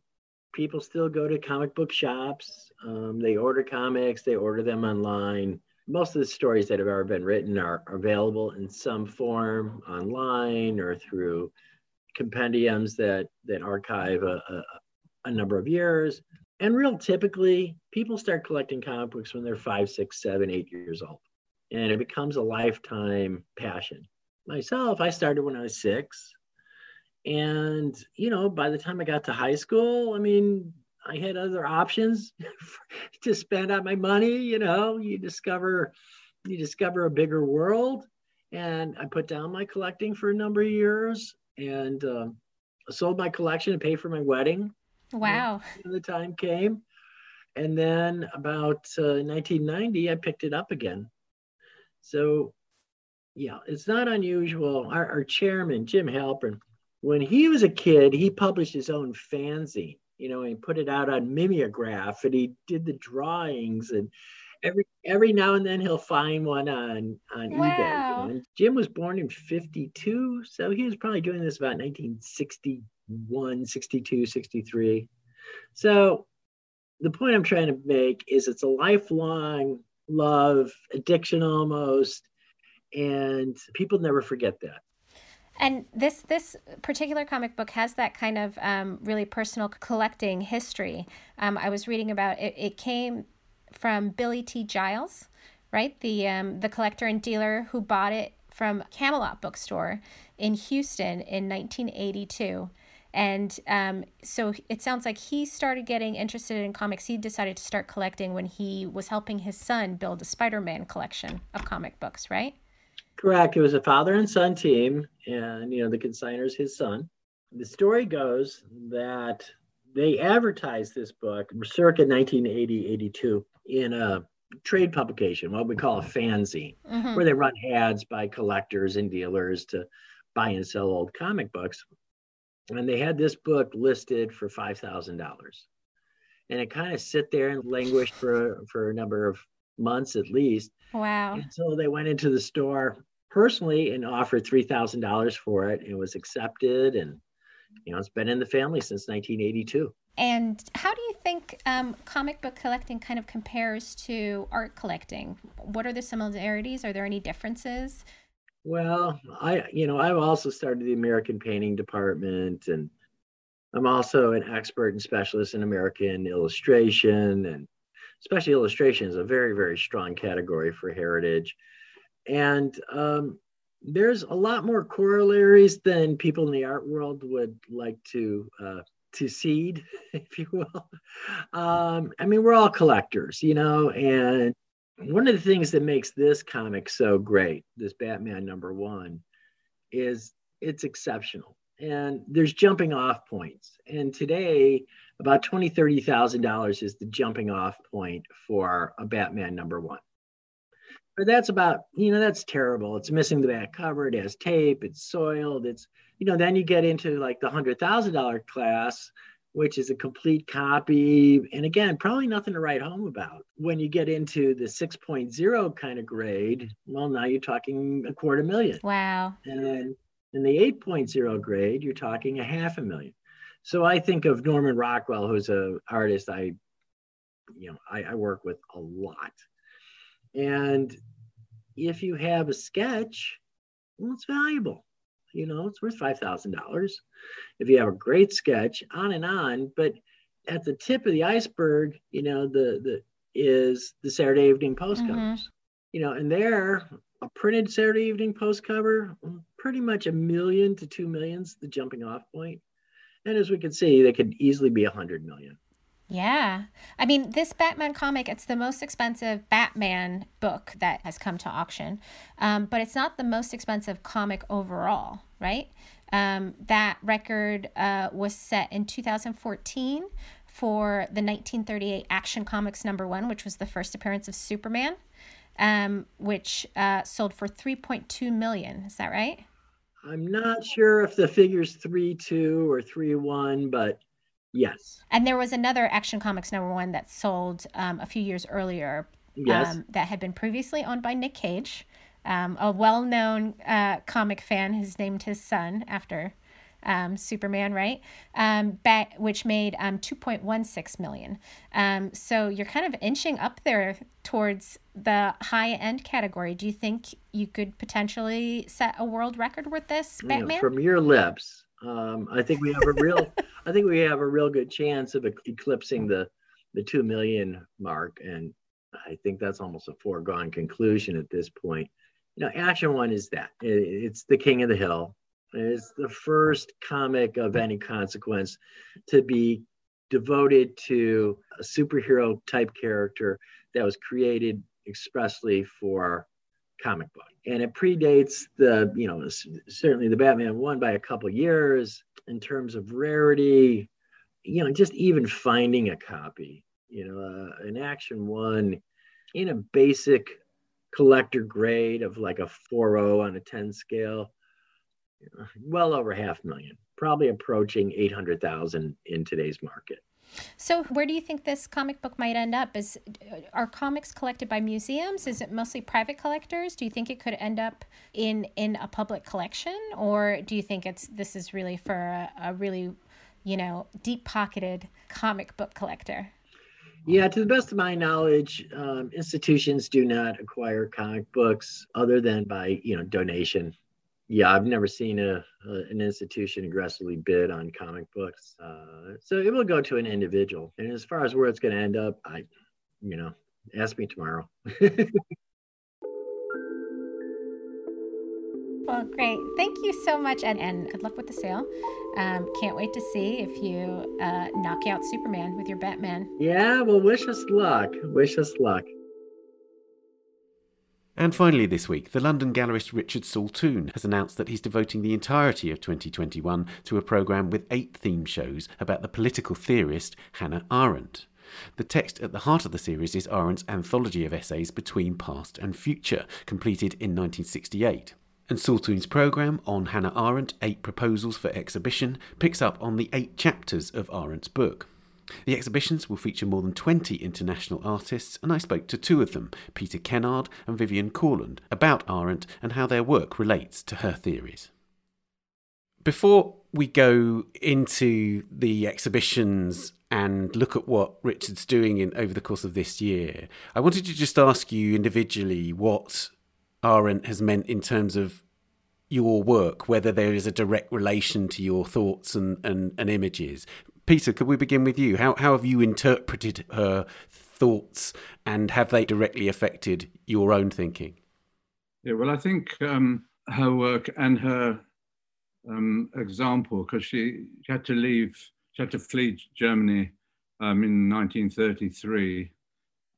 D: people still go to comic book shops. Um, they order comics, they order them online. Most of the stories that have ever been written are available in some form online or through compendiums that that archive a, a, a, number of years. And real typically, people start collecting comic books when they're five, six, seven, eight years old. and it becomes a lifetime passion. Myself, I started when I was six. And, you know, by the time I got to high school, I mean, I had other options to spend on my money. You know, you discover, you discover a bigger world. And I put down my collecting for a number of years and uh, sold my collection to pay for my wedding.
C: Wow.
D: The time came. And then about uh, 1990, I picked it up again. So, yeah, it's not unusual. Our, our chairman, Jim Halperin, when he was a kid, he published his own fanzine, you know, and put it out on mimeograph and he did the drawings and every every now and then he'll find one on on wow. eBay. Jim was born in 52, so he was probably doing this about 1961, 62, 63. So the point I'm trying to make is it's a lifelong love, addiction almost, and people never forget that.
C: And this this particular comic book has that kind of um, really personal collecting history. Um, I was reading about it. It came from Billy T. Giles, right? The um, the collector and dealer who bought it from Camelot Bookstore in Houston in 1982. And um, so it sounds like he started getting interested in comics. He decided to start collecting when he was helping his son build a Spider Man collection of comic books, right?
D: Correct. It was a father and son team, and you know the consigner's his son. The story goes that they advertised this book circa 1980 82 in a trade publication, what we call a fanzine, mm-hmm. where they run ads by collectors and dealers to buy and sell old comic books and they had this book listed for five thousand dollars, and it kind of sit there and languished for for a number of months at least.
C: Wow!
D: Until they went into the store personally and offered three thousand dollars for it. It was accepted, and you know it's been in the family since 1982.
C: And how do you think um, comic book collecting kind of compares to art collecting? What are the similarities? Are there any differences?
D: Well, I, you know, I've also started the American Painting Department, and I'm also an expert and specialist in American illustration, and especially illustration is a very, very strong category for heritage. And um, there's a lot more corollaries than people in the art world would like to uh, to cede, if you will. Um, I mean, we're all collectors, you know, and one of the things that makes this comic so great, this Batman number one, is it's exceptional. And there's jumping off points. And today, about twenty, thirty thousand dollars is the jumping off point for a Batman number one. But that's about, you know, that's terrible. It's missing the back cover, it has tape, it's soiled, it's, you know, then you get into like the hundred thousand dollar class which is a complete copy. And again, probably nothing to write home about. When you get into the 6.0 kind of grade, well, now you're talking a quarter million.
C: Wow.
D: And then in the 8.0 grade, you're talking a half a million. So I think of Norman Rockwell, who's an artist I, you know, I, I work with a lot. And if you have a sketch, well, it's valuable you know, it's worth $5,000 if you have a great sketch on and on. But at the tip of the iceberg, you know, the, the is the Saturday Evening Post mm-hmm. covers, you know, and there, a printed Saturday Evening Post cover, pretty much a million to two millions, the jumping off point. And as we can see, they could easily be a hundred million.
C: Yeah. I mean, this Batman comic, it's the most expensive Batman book that has come to auction, um, but it's not the most expensive comic overall, right? Um, that record uh, was set in 2014 for the 1938 Action Comics number one, which was the first appearance of Superman, um, which uh, sold for 3.2 million. Is that right?
D: I'm not sure if the figure's 3 2 or 3 1, but Yes.
C: And there was another Action Comics number one that sold um, a few years earlier.
D: Yes.
C: Um, that had been previously owned by Nick Cage, um, a well-known uh, comic fan who's named his son after um, Superman, right? Um, back, which made um, 2.16 million. Um, so you're kind of inching up there towards the high end category. Do you think you could potentially set a world record with this Batman?
D: You know, from your lips, um, I think we have a real, I think we have a real good chance of eclipsing the the two million mark, and I think that's almost a foregone conclusion at this point. You know, Action One is that it's the King of the Hill. It's the first comic of any consequence to be devoted to a superhero type character that was created expressly for comic book. And it predates the, you know, certainly the Batman one by a couple years in terms of rarity, you know, just even finding a copy, you know, uh, an action one in a basic collector grade of like a 4.0 on a 10 scale, well over half million, probably approaching 800,000 in today's market.
E: So, where do you think this comic book might end up? Is are comics collected by museums? Is it mostly private collectors? Do you think it could end up in in a public collection, or do you think it's this is really for a, a really, you know, deep pocketed comic book collector?
D: Yeah, to the best of my knowledge, um, institutions do not acquire comic books other than by you know donation yeah, I've never seen a, a, an institution aggressively bid on comic books. Uh, so it will go to an individual. And as far as where it's going to end up, I, you know, ask me tomorrow.
E: well, great. Thank you so much, and, and good luck with the sale. Um, can't wait to see if you uh, knock out Superman with your Batman.
D: Yeah, well, wish us luck. Wish us luck.
A: And finally, this week, the London gallerist Richard Saltoun has announced that he's devoting the entirety of 2021 to a programme with eight theme shows about the political theorist Hannah Arendt. The text at the heart of the series is Arendt's anthology of essays Between Past and Future, completed in 1968. And Saltoun's programme on Hannah Arendt, Eight Proposals for Exhibition, picks up on the eight chapters of Arendt's book. The exhibitions will feature more than 20 international artists, and I spoke to two of them, Peter Kennard and Vivienne Koorland, about Arendt and how their work relates to her theories. Before we go into the exhibitions and look at what Richard's doing in, over the course of this year, I wanted to just ask you individually what Arendt has meant in terms of your work, whether there is a direct relation to your thoughts and, and, and images. Peter, could we begin with you? How, how have you interpreted her thoughts and have they directly affected your own thinking?
F: Yeah, well, I think um, her work and her um, example, because she, she, had to leave, she had to flee Germany um, in 1933.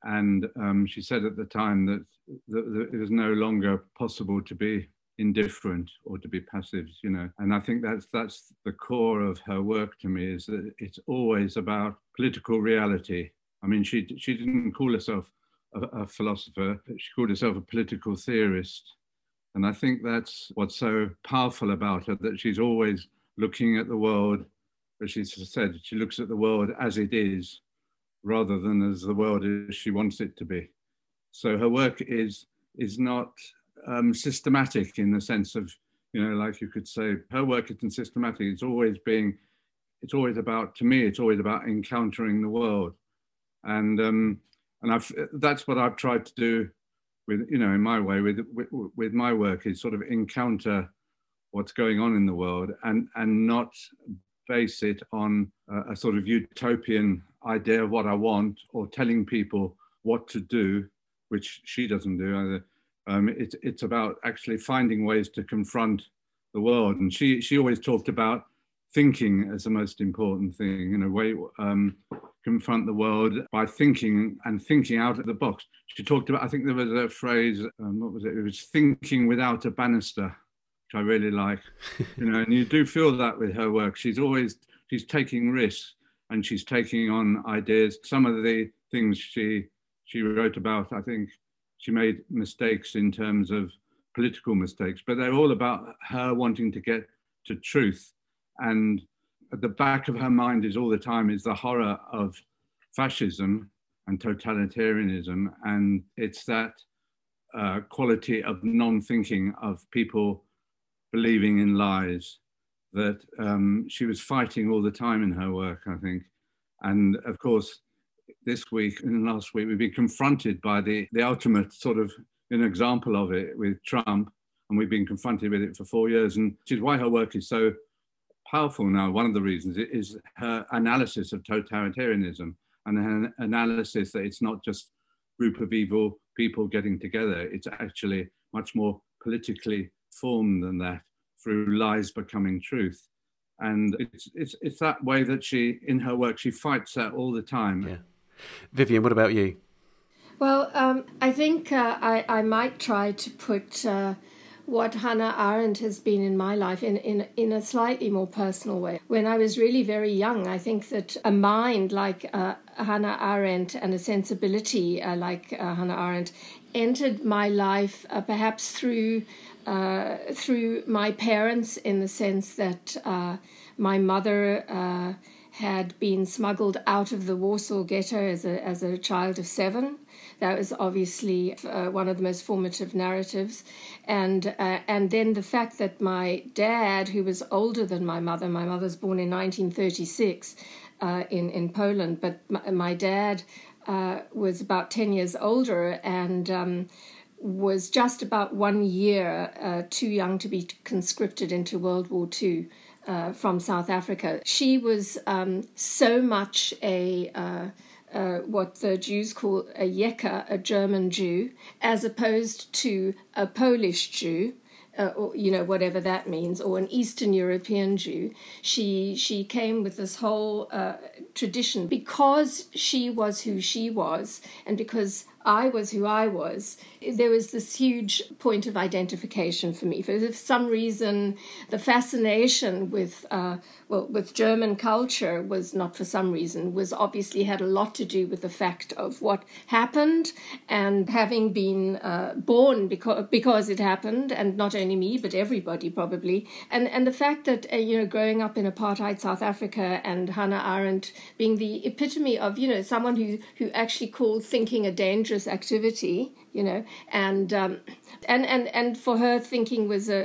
F: And um, she said at the time that, that, that it was no longer possible to be indifferent or to be passive you know. And i think that's that's the core of her work to me is that it's always about political reality. I mean she she didn't call herself a, a philosopher she called herself a political theorist. And i think that's what's so powerful about her that she's always looking at the world as she said she looks at the world as it is rather than as the world as she wants it to be. So her work is is not um, systematic in the sense of, you know, like you could say, her work isn't systematic. It's always being, it's always about, to me, it's always about encountering the world. And, um, and I've, that's what I've tried to do with, you know, in my way, with, with, with my work is sort of encounter what's going on in the world and, and not base it on a, a sort of utopian idea of what I want or telling people what to do, which she doesn't do either um, it, it's about actually finding ways to confront the world. And she, she always talked about thinking as the most important thing, in a way, um, confront the world by thinking and thinking out of the box. She talked about, I think there was a phrase, um, what was it? It was thinking without a banister, which I really like. you know, and you do feel that with her work. She's always, she's taking risks and she's taking on ideas. Some of the things she, she wrote about, I think, she made mistakes in terms of political mistakes, but they're all about her wanting to get to truth. And at the back of her mind is all the time is the horror of fascism and totalitarianism. And it's that uh, quality of non thinking of people believing in lies that um, she was fighting all the time in her work, I think. And of course, this week and last week, we've been confronted by the, the ultimate sort of an example of it with Trump, and we've been confronted with it for four years, and is why her work is so powerful now. One of the reasons is her analysis of totalitarianism and her analysis that it's not just group of evil people getting together. It's actually much more politically formed than that through lies becoming truth. And it's, it's, it's that way that she, in her work, she fights that all the time.
A: Yeah. Vivienne, what about you?
G: Well, um, I think uh, I, I might try to put uh, what Hannah Arendt has been in my life in, in, in a slightly more personal way. When I was really very young, I think that a mind like uh, Hannah Arendt and a sensibility uh, like uh, Hannah Arendt entered my life uh, perhaps through through my parents in the sense that my mother had been smuggled out of the Warsaw Ghetto as a as a child of seven. That was obviously uh, one of the most formative narratives, and uh, and then the fact that my dad, who was older than my mother, my mother was born in 1936 uh, in in Poland, but my, my dad was about 10 years older and. Um, was just about one year uh, too young to be conscripted into World War II uh, from South Africa. She was um, so much a uh, uh what the Jews call a Yekke, a German Jew, as opposed to a Polish Jew. Uh, or, you know whatever that means, or an Eastern European Jew. She she came with this whole uh, tradition because she was who she was, and because I was who I was, there was this huge point of identification for me. For some reason, the fascination with uh, well with German culture was not for some reason was obviously had a lot to do with the fact of what happened and having been uh, born because because it happened, and not only me but everybody probably, and and the fact that uh, you know growing up in apartheid South Africa and Hannah Arendt being the epitome of you know someone who who actually called thinking a dangerous activity you know and um, and and and for her thinking was a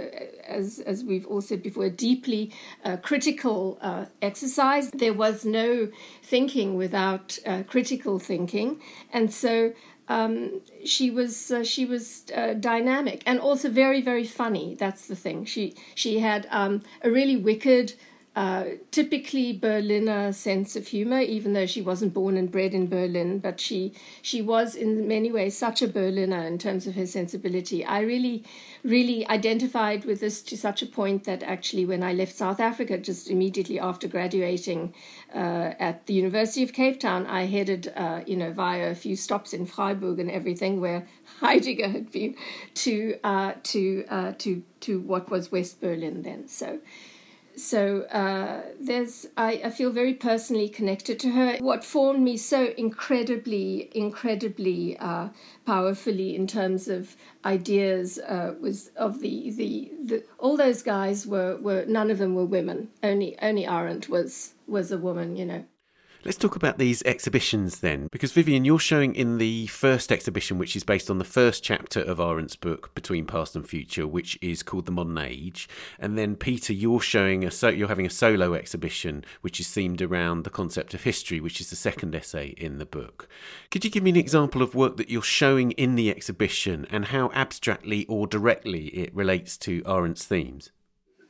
G: as as we've all said before a deeply uh, critical uh, exercise. There was no thinking without uh, critical thinking. And so um, she was uh, she was uh, dynamic and also very very funny. That's the thing. She she had um, a really wicked uh, typically Berliner sense of humor, even though she wasn't born and bred in Berlin, but she she was in many ways such a Berliner in terms of her sensibility. I really, really identified with this to such a point that actually, when I left South Africa, just immediately after graduating uh, at the University of Cape Town, I headed, uh, you know, via a few stops in Freiburg and everything, where Heidegger had been, to uh, to uh, to to what was West Berlin then. So so uh, there's I, I, feel very personally connected to her. What formed me so incredibly incredibly uh, powerfully in terms of ideas uh, was of the, the the all those guys were were none of them were women. Only only Arendt was was a woman you know
A: Let's talk about these exhibitions then, because Vivienne, you're showing in the first exhibition, which is based on the first chapter of Arendt's book, Between Past and Future, which is called The Modern Age. And then, Peter, you're showing a so you're having a solo exhibition, which is themed around the concept of history, which is the second essay in the book. Could you give me an example of work that you're showing in the exhibition and how abstractly or directly it relates to Arendt's themes?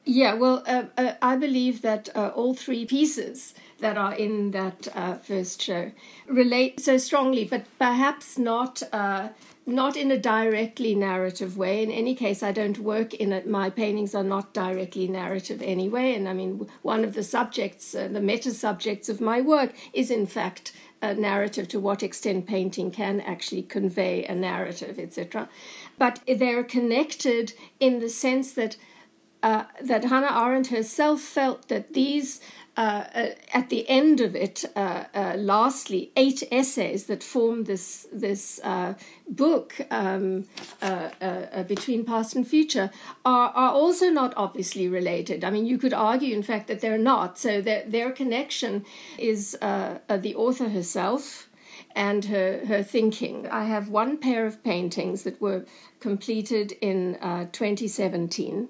G: Yeah, well, uh, uh, I believe that uh, all three pieces that are in that uh, first show relate so strongly, but perhaps not uh, not in a directly narrative way. In any case, I don't work in it. My paintings are not directly narrative anyway. And I mean, one of the subjects, uh, the meta subjects of my work, is in fact a narrative. To what extent painting can actually convey a narrative, etc. But they're connected in the sense that uh, that Hannah Arendt herself felt that these, uh, uh, at the end of it, uh, uh, lastly, eight essays that form this this book um, between past and future are are also not obviously related. I mean, you could argue, in fact, that they're not. So their their connection is the author herself and her, her thinking. I have one pair of paintings that were completed in uh, 2017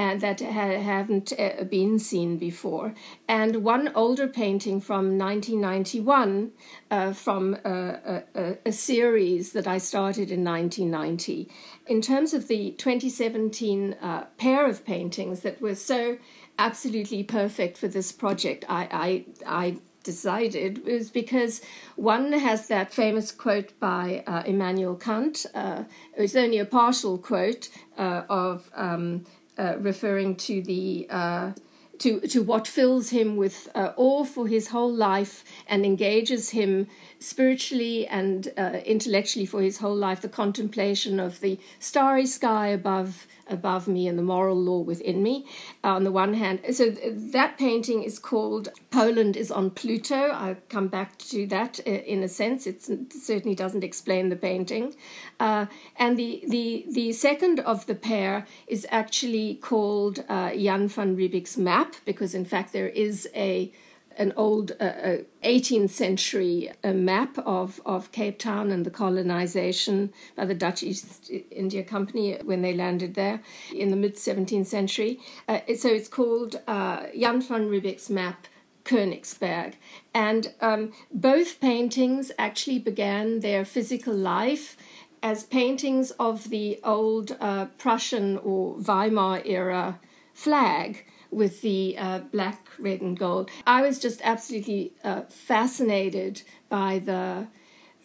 G: and that ha- haven't uh, been seen before. And one older painting from 1991 uh, from a, a, a, series that I started in 1990. In terms of the 2017 uh, pair of paintings that were so absolutely perfect for this project, I, I, I
C: decided was because one has that famous quote by uh, Immanuel Kant. Uh, it's only a partial quote uh, of um, uh, referring to the uh, to, to what fills him with uh, awe for his whole life and engages him spiritually and uh, intellectually for his whole life the contemplation of the starry sky above above me and the moral law within me uh, on the one hand. So that painting is called poland is on pluto. I'll come back to that uh, in a sense. It certainly doesn't explain the painting. Uh, and the, the the second of the pair is actually called uh, jan van riebeeck's map because in fact there is a an old uh, 18th uh, century uh, map of, of Cape Town and the colonization by the Dutch East India Company when they landed there in the mid 17th century. Uh, so it's called uh, Jan van Riebeeck's map. Königsberg. And um, both paintings actually began their physical life as paintings of the old uh, Prussian or Weimar era flag with the uh, black, red, and gold. I was just absolutely uh, fascinated by the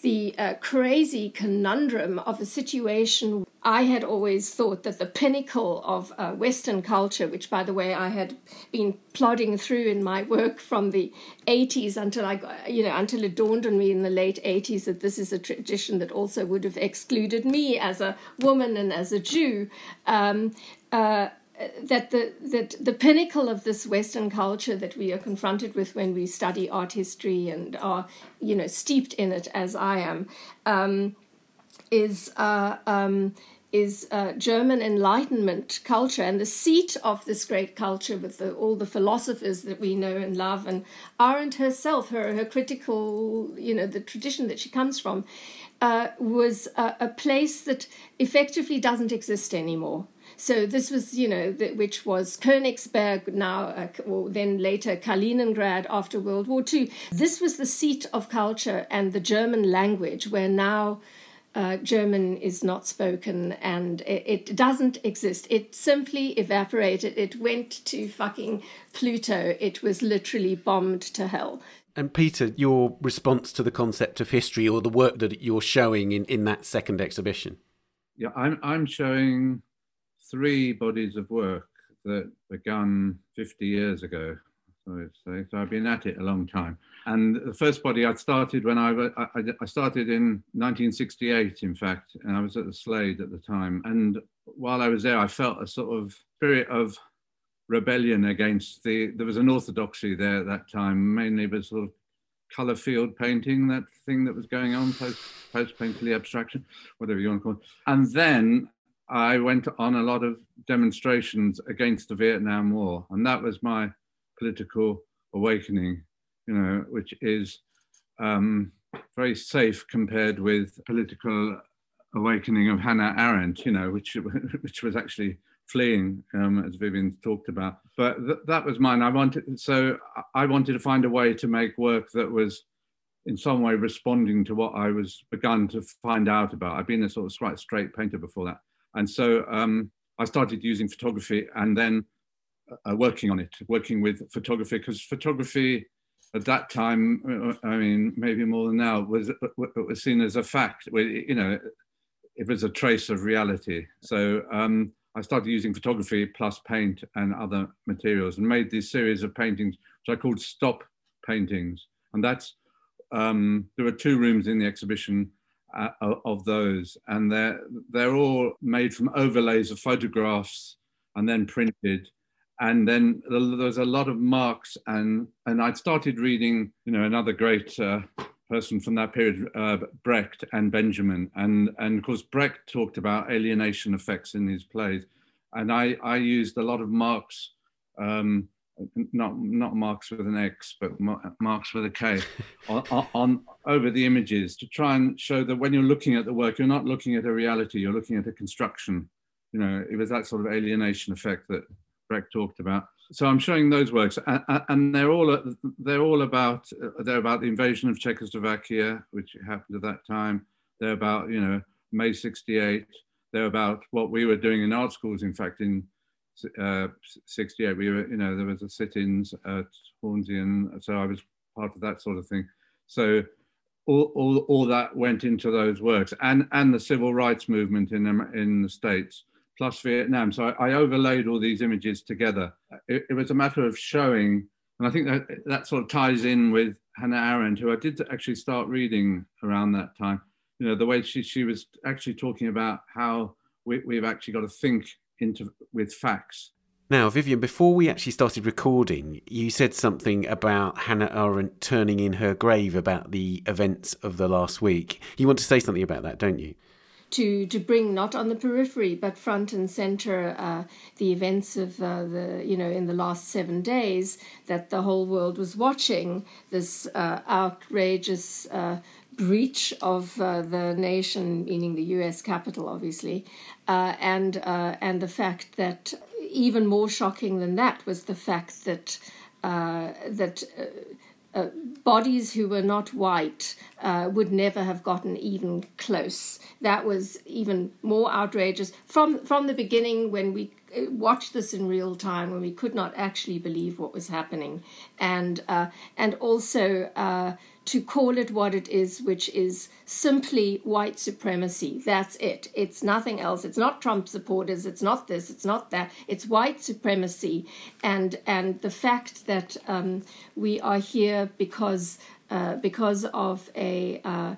C: the uh, crazy conundrum of a situation. I had always thought that the pinnacle of uh, Western culture, which, by the way, I had been plodding through in my work from the 80s until I, got, you know, until it dawned on me in the late 80s that this is a tradition that also would have excluded me as a woman and as a Jew. Um, uh, that the that the pinnacle of this Western culture that we are confronted with when we study art history and are you know steeped in it as I am um, is uh, um, is uh, German Enlightenment culture and the seat of this great culture with the, all the philosophers that we know and love and Arendt herself her her critical you know the tradition that she comes from uh, was a, a place that effectively doesn't exist anymore so this was, you know, the, which was Königsberg, now, uh, or then later Kaliningrad after World War II. This was the seat of culture and the German language, where now uh, German is not spoken and it, it, doesn't exist. It simply evaporated. It went to fucking Pluto. It was literally bombed to hell.
A: And Peter, your response to the concept of history or the work that you're showing in, in that second exhibition?
F: Yeah, I'm I'm showing three bodies of work that began 50 years ago. So, so I've been at it a long time. And the first body I started when I, I, I started in 1968, in fact, and I was at the Slade at the time. And while I was there, I felt a sort of spirit of rebellion against the, there was an orthodoxy there at that time, mainly but sort of color field painting, that thing that was going on, post, post painterly abstraction, whatever you want to call it. And then I went on a lot of demonstrations against the Vietnam War, and that was my political awakening, you know, which is um, very safe compared with political awakening of Hannah Arendt, you know, which which was actually fleeing, um, as Vivienne talked about. But th- that was mine. I wanted so I wanted to find a way to make work that was in some way responding to what I was begun to find out about. I've been a sort of quite straight painter before that. And so um, I started using photography and then uh, working on it, working with photography, because photography at that time, uh, I mean, maybe more than now, was, was seen as a fact. You know, it was a trace of reality. So um, I started using photography plus paint and other materials and made this series of paintings, which I called stop paintings. And that's, um, there are two rooms in the exhibition uh, of those, and they're they're all made from overlays of photographs and then printed. And then there's a lot of marks, and and I'd started reading, you know, another great uh, person from that period, uh, Brecht and Benjamin, and and of course Brecht talked about alienation effects in his plays, and I I used a lot of marks. Um, not not marks with an X, but marks with a K, on, on, over the images to try and show that when you're looking at the work, you're not looking at a reality, you're looking at a construction. You know, it was that sort of alienation effect that Brecht talked about. So I'm showing those works, and, and they're all they're all about they're about the invasion of Czechoslovakia, which happened at that time. They're about you know May '68. They're about what we were doing in art schools. In fact, in uh, 68, we were, you know, there was a sit-ins at Hornsey, and so I was part of that sort of thing. So all, all, all that went into those works and, and the civil rights movement in, in the States, plus Vietnam. So I, I overlaid all these images together. It, it, was a matter of showing, and I think that, that sort of ties in with Hannah Arendt, who I did actually start reading around that time. You know, the way she, she was actually talking about how we, we've actually got to think into with facts
A: now, Vivienne, before we actually started recording, you said something about Hannah Arendt turning in her grave about the events of the last week. You want to say something about that, don't you?
C: To, to bring not on the periphery but front and center uh, the events of uh, the you know in the last seven days that the whole world was watching this uh, outrageous uh, breach of uh, the nation, meaning the U.S. Capitol, obviously, uh, and uh, and the fact that even more shocking than that was the fact that uh, that uh, uh, bodies who were not white would never have gotten even close. That was even more outrageous from from the beginning when we watched this in real time when we could not actually believe what was happening, and and also to call it what it is, which is simply white supremacy. That's it. It's nothing else. It's not Trump supporters. It's not this. It's not that. It's white supremacy, and and the fact that um, we are here because uh, because of a uh,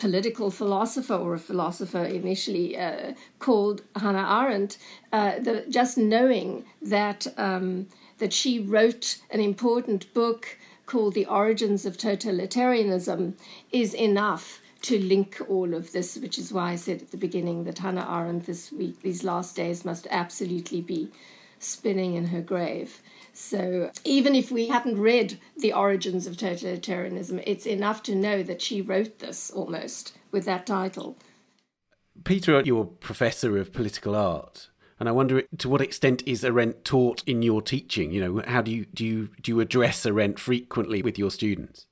C: political philosopher or a philosopher initially uh, called Hannah Arendt, uh, the, just knowing that um, that she wrote an important book called The Origins of Totalitarianism is enough to link all of this, which is why I said at the beginning that Hannah Arendt this week, these last days, must absolutely be spinning in her grave. So even if we haven't read The Origins of Totalitarianism, it's enough to know that she wrote this almost with that title.
A: Peter, you're professor of political art. And I wonder to what extent is Arendt taught in your teaching? You know, how do you do you do you address Arendt frequently with your students?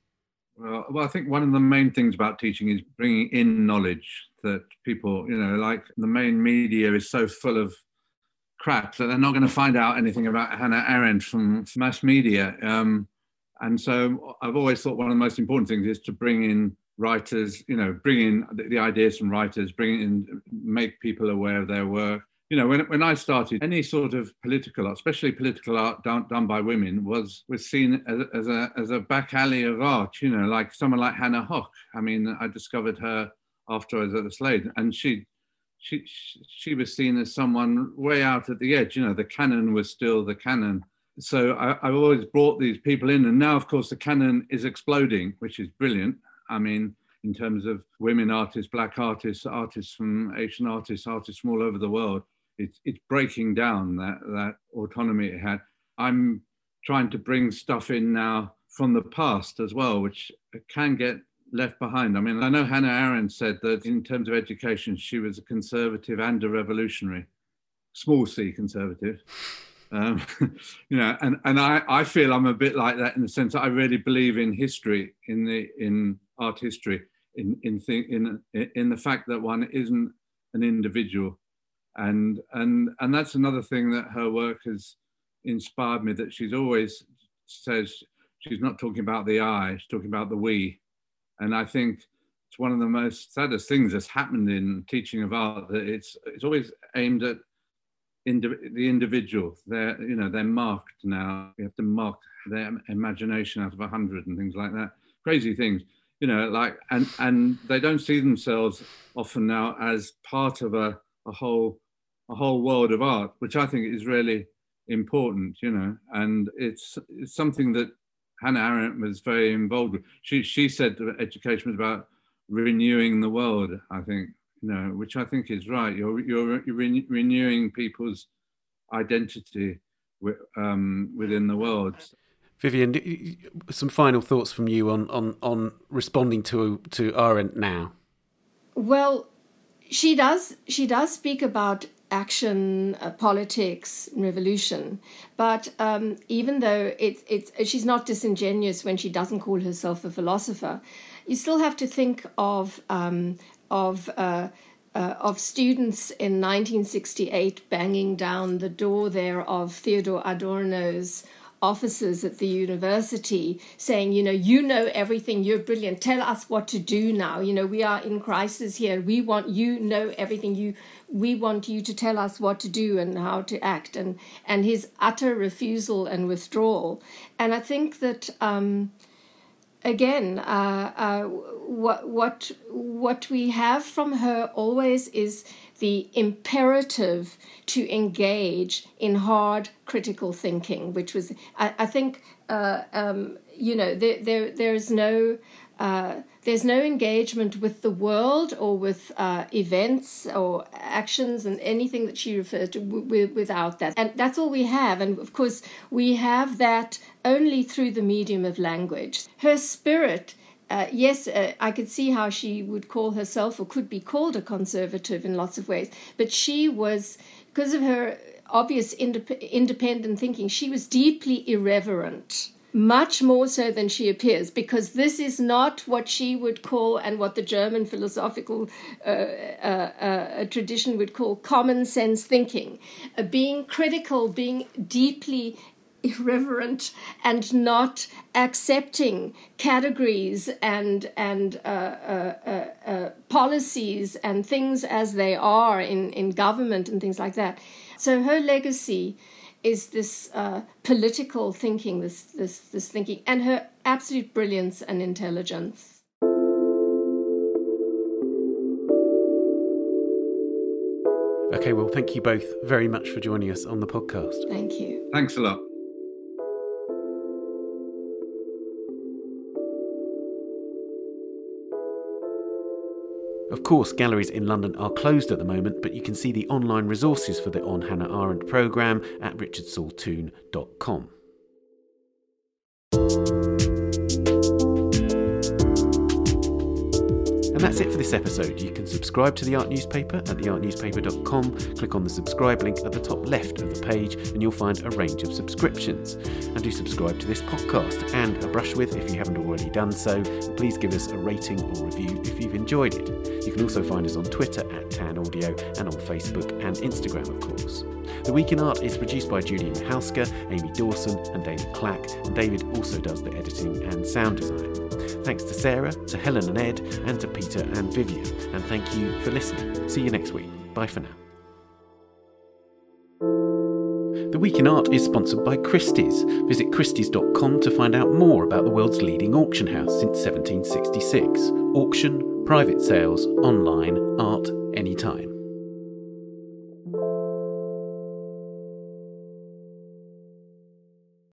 F: Well, well, I think one of the main things about teaching is bringing in knowledge that people, you know, like the main media is so full of crap that they're not going to find out anything about Hannah Arendt from mass media. Um, and so I've always thought one of the most important things is to bring in writers, you know, bring in the, ideas from writers, bring in, make people aware of their work, you know, when, when I started, any sort of political art, especially political art done, done by women, was was seen as, as a as a back alley of art. You know, like someone like Hannah Höch. I mean, I discovered her after I was at the Slade, and she she she was seen as someone way out at the edge. You know, the canon was still the canon. So I, I've always brought these people in, and now, of course, the canon is exploding, which is brilliant. I mean, in terms of women artists, black artists, artists from Asian artists, artists from all over the world it's it's breaking down that that autonomy it had. I'm trying to bring stuff in now from the past as well, which can get left behind. I mean, I know Hannah Arendt said that in terms of education, she was a conservative and a revolutionary, small c conservative. Um, you know, and, and I, I feel I'm a bit like that in the sense that I really believe in history, in the in art history, in in in in the fact that one isn't an individual and and and that's another thing that her work has inspired me that she's always says she's not talking about the I, she's talking about the we. And I think it's one of the most saddest things that's happened in teaching of art that it's it's always aimed at indi- the individual. They're you know they're marked now. You have to mark their imagination out of a hundred and things like that. Crazy things, you know, like and and they don't see themselves often now as part of a, a whole a whole world of art, which I think is really important, you know, and it's, it's something that Hannah Arendt was very involved with. She, she said that education was about renewing the world, I think, you know, which I think is right. You're, you're, you're re- renewing people's identity um, within the world.
A: Vivienne, some final thoughts from you on, on, on responding to, to Arendt now?
C: Well, she does she does speak about action, uh, politics, revolution. But um, even though it, it, she's not disingenuous when she doesn't call herself a philosopher, you still have to think of um, of uh, uh, of students in 1968 banging down the door there of Theodor Adorno's officers at the university saying, you know, you know everything, you're brilliant, tell us what to do now. You know, we are in crisis here. We want you know everything. You we want you to tell us what to do and how to act and and his utter refusal and withdrawal. And I think that um, again, uh, uh, what what what we have from her always is the imperative to engage in hard critical thinking, which was, I, I think, uh, um, you know, there, there, there's no. Uh, there's no engagement with the world or with uh, events or actions and anything that she referred to w- without that. And that's all we have. And of course, we have that only through the medium of language. Her spirit uh, yes, uh, I could see how she would call herself or could be called a conservative in lots of ways, but she was, because of her obvious indep- independent thinking, she was deeply irreverent. Much more so than she appears, because this is not what she would call, and what the German philosophical uh, uh, uh tradition would call common sense thinking. being critical, being deeply irreverent and not accepting categories and and uh, uh, uh, uh, policies and things as they are in in government and things like that. So her legacy is this uh, political thinking, this this this thinking, and her absolute brilliance and intelligence.
A: Okay, well, thank you both very much for joining us on the podcast.
C: Thank you.
F: Thanks a lot.
A: Of course, galleries in London are closed at the moment, but you can see the online resources for the On Hannah Arendt programme at richardsaltoun.com. And that's it for this episode. You can subscribe to the Art Newspaper at theartnewspaper.com. Click on the subscribe link at the top left of the page, and you'll find a range of subscriptions. And do subscribe to this podcast and a brush with if you haven't already done so. Please give us a rating or review if you've enjoyed it. You can also find us on Twitter at Tan Audio and on Facebook and Instagram, of course. The Week in Art is produced by Julia Michalska, Amy Dawson, and David Clack, and David also does the editing and sound design. Thanks to Sarah, to Helen and Ed, and to Peter and Vivienne. And thank you for listening. See you next week. Bye for now. The Week in Art is sponsored by Christie's. Visit Christie's.com to find out more about the world's leading auction house since 1766. Auction, private sales, online, art, anytime.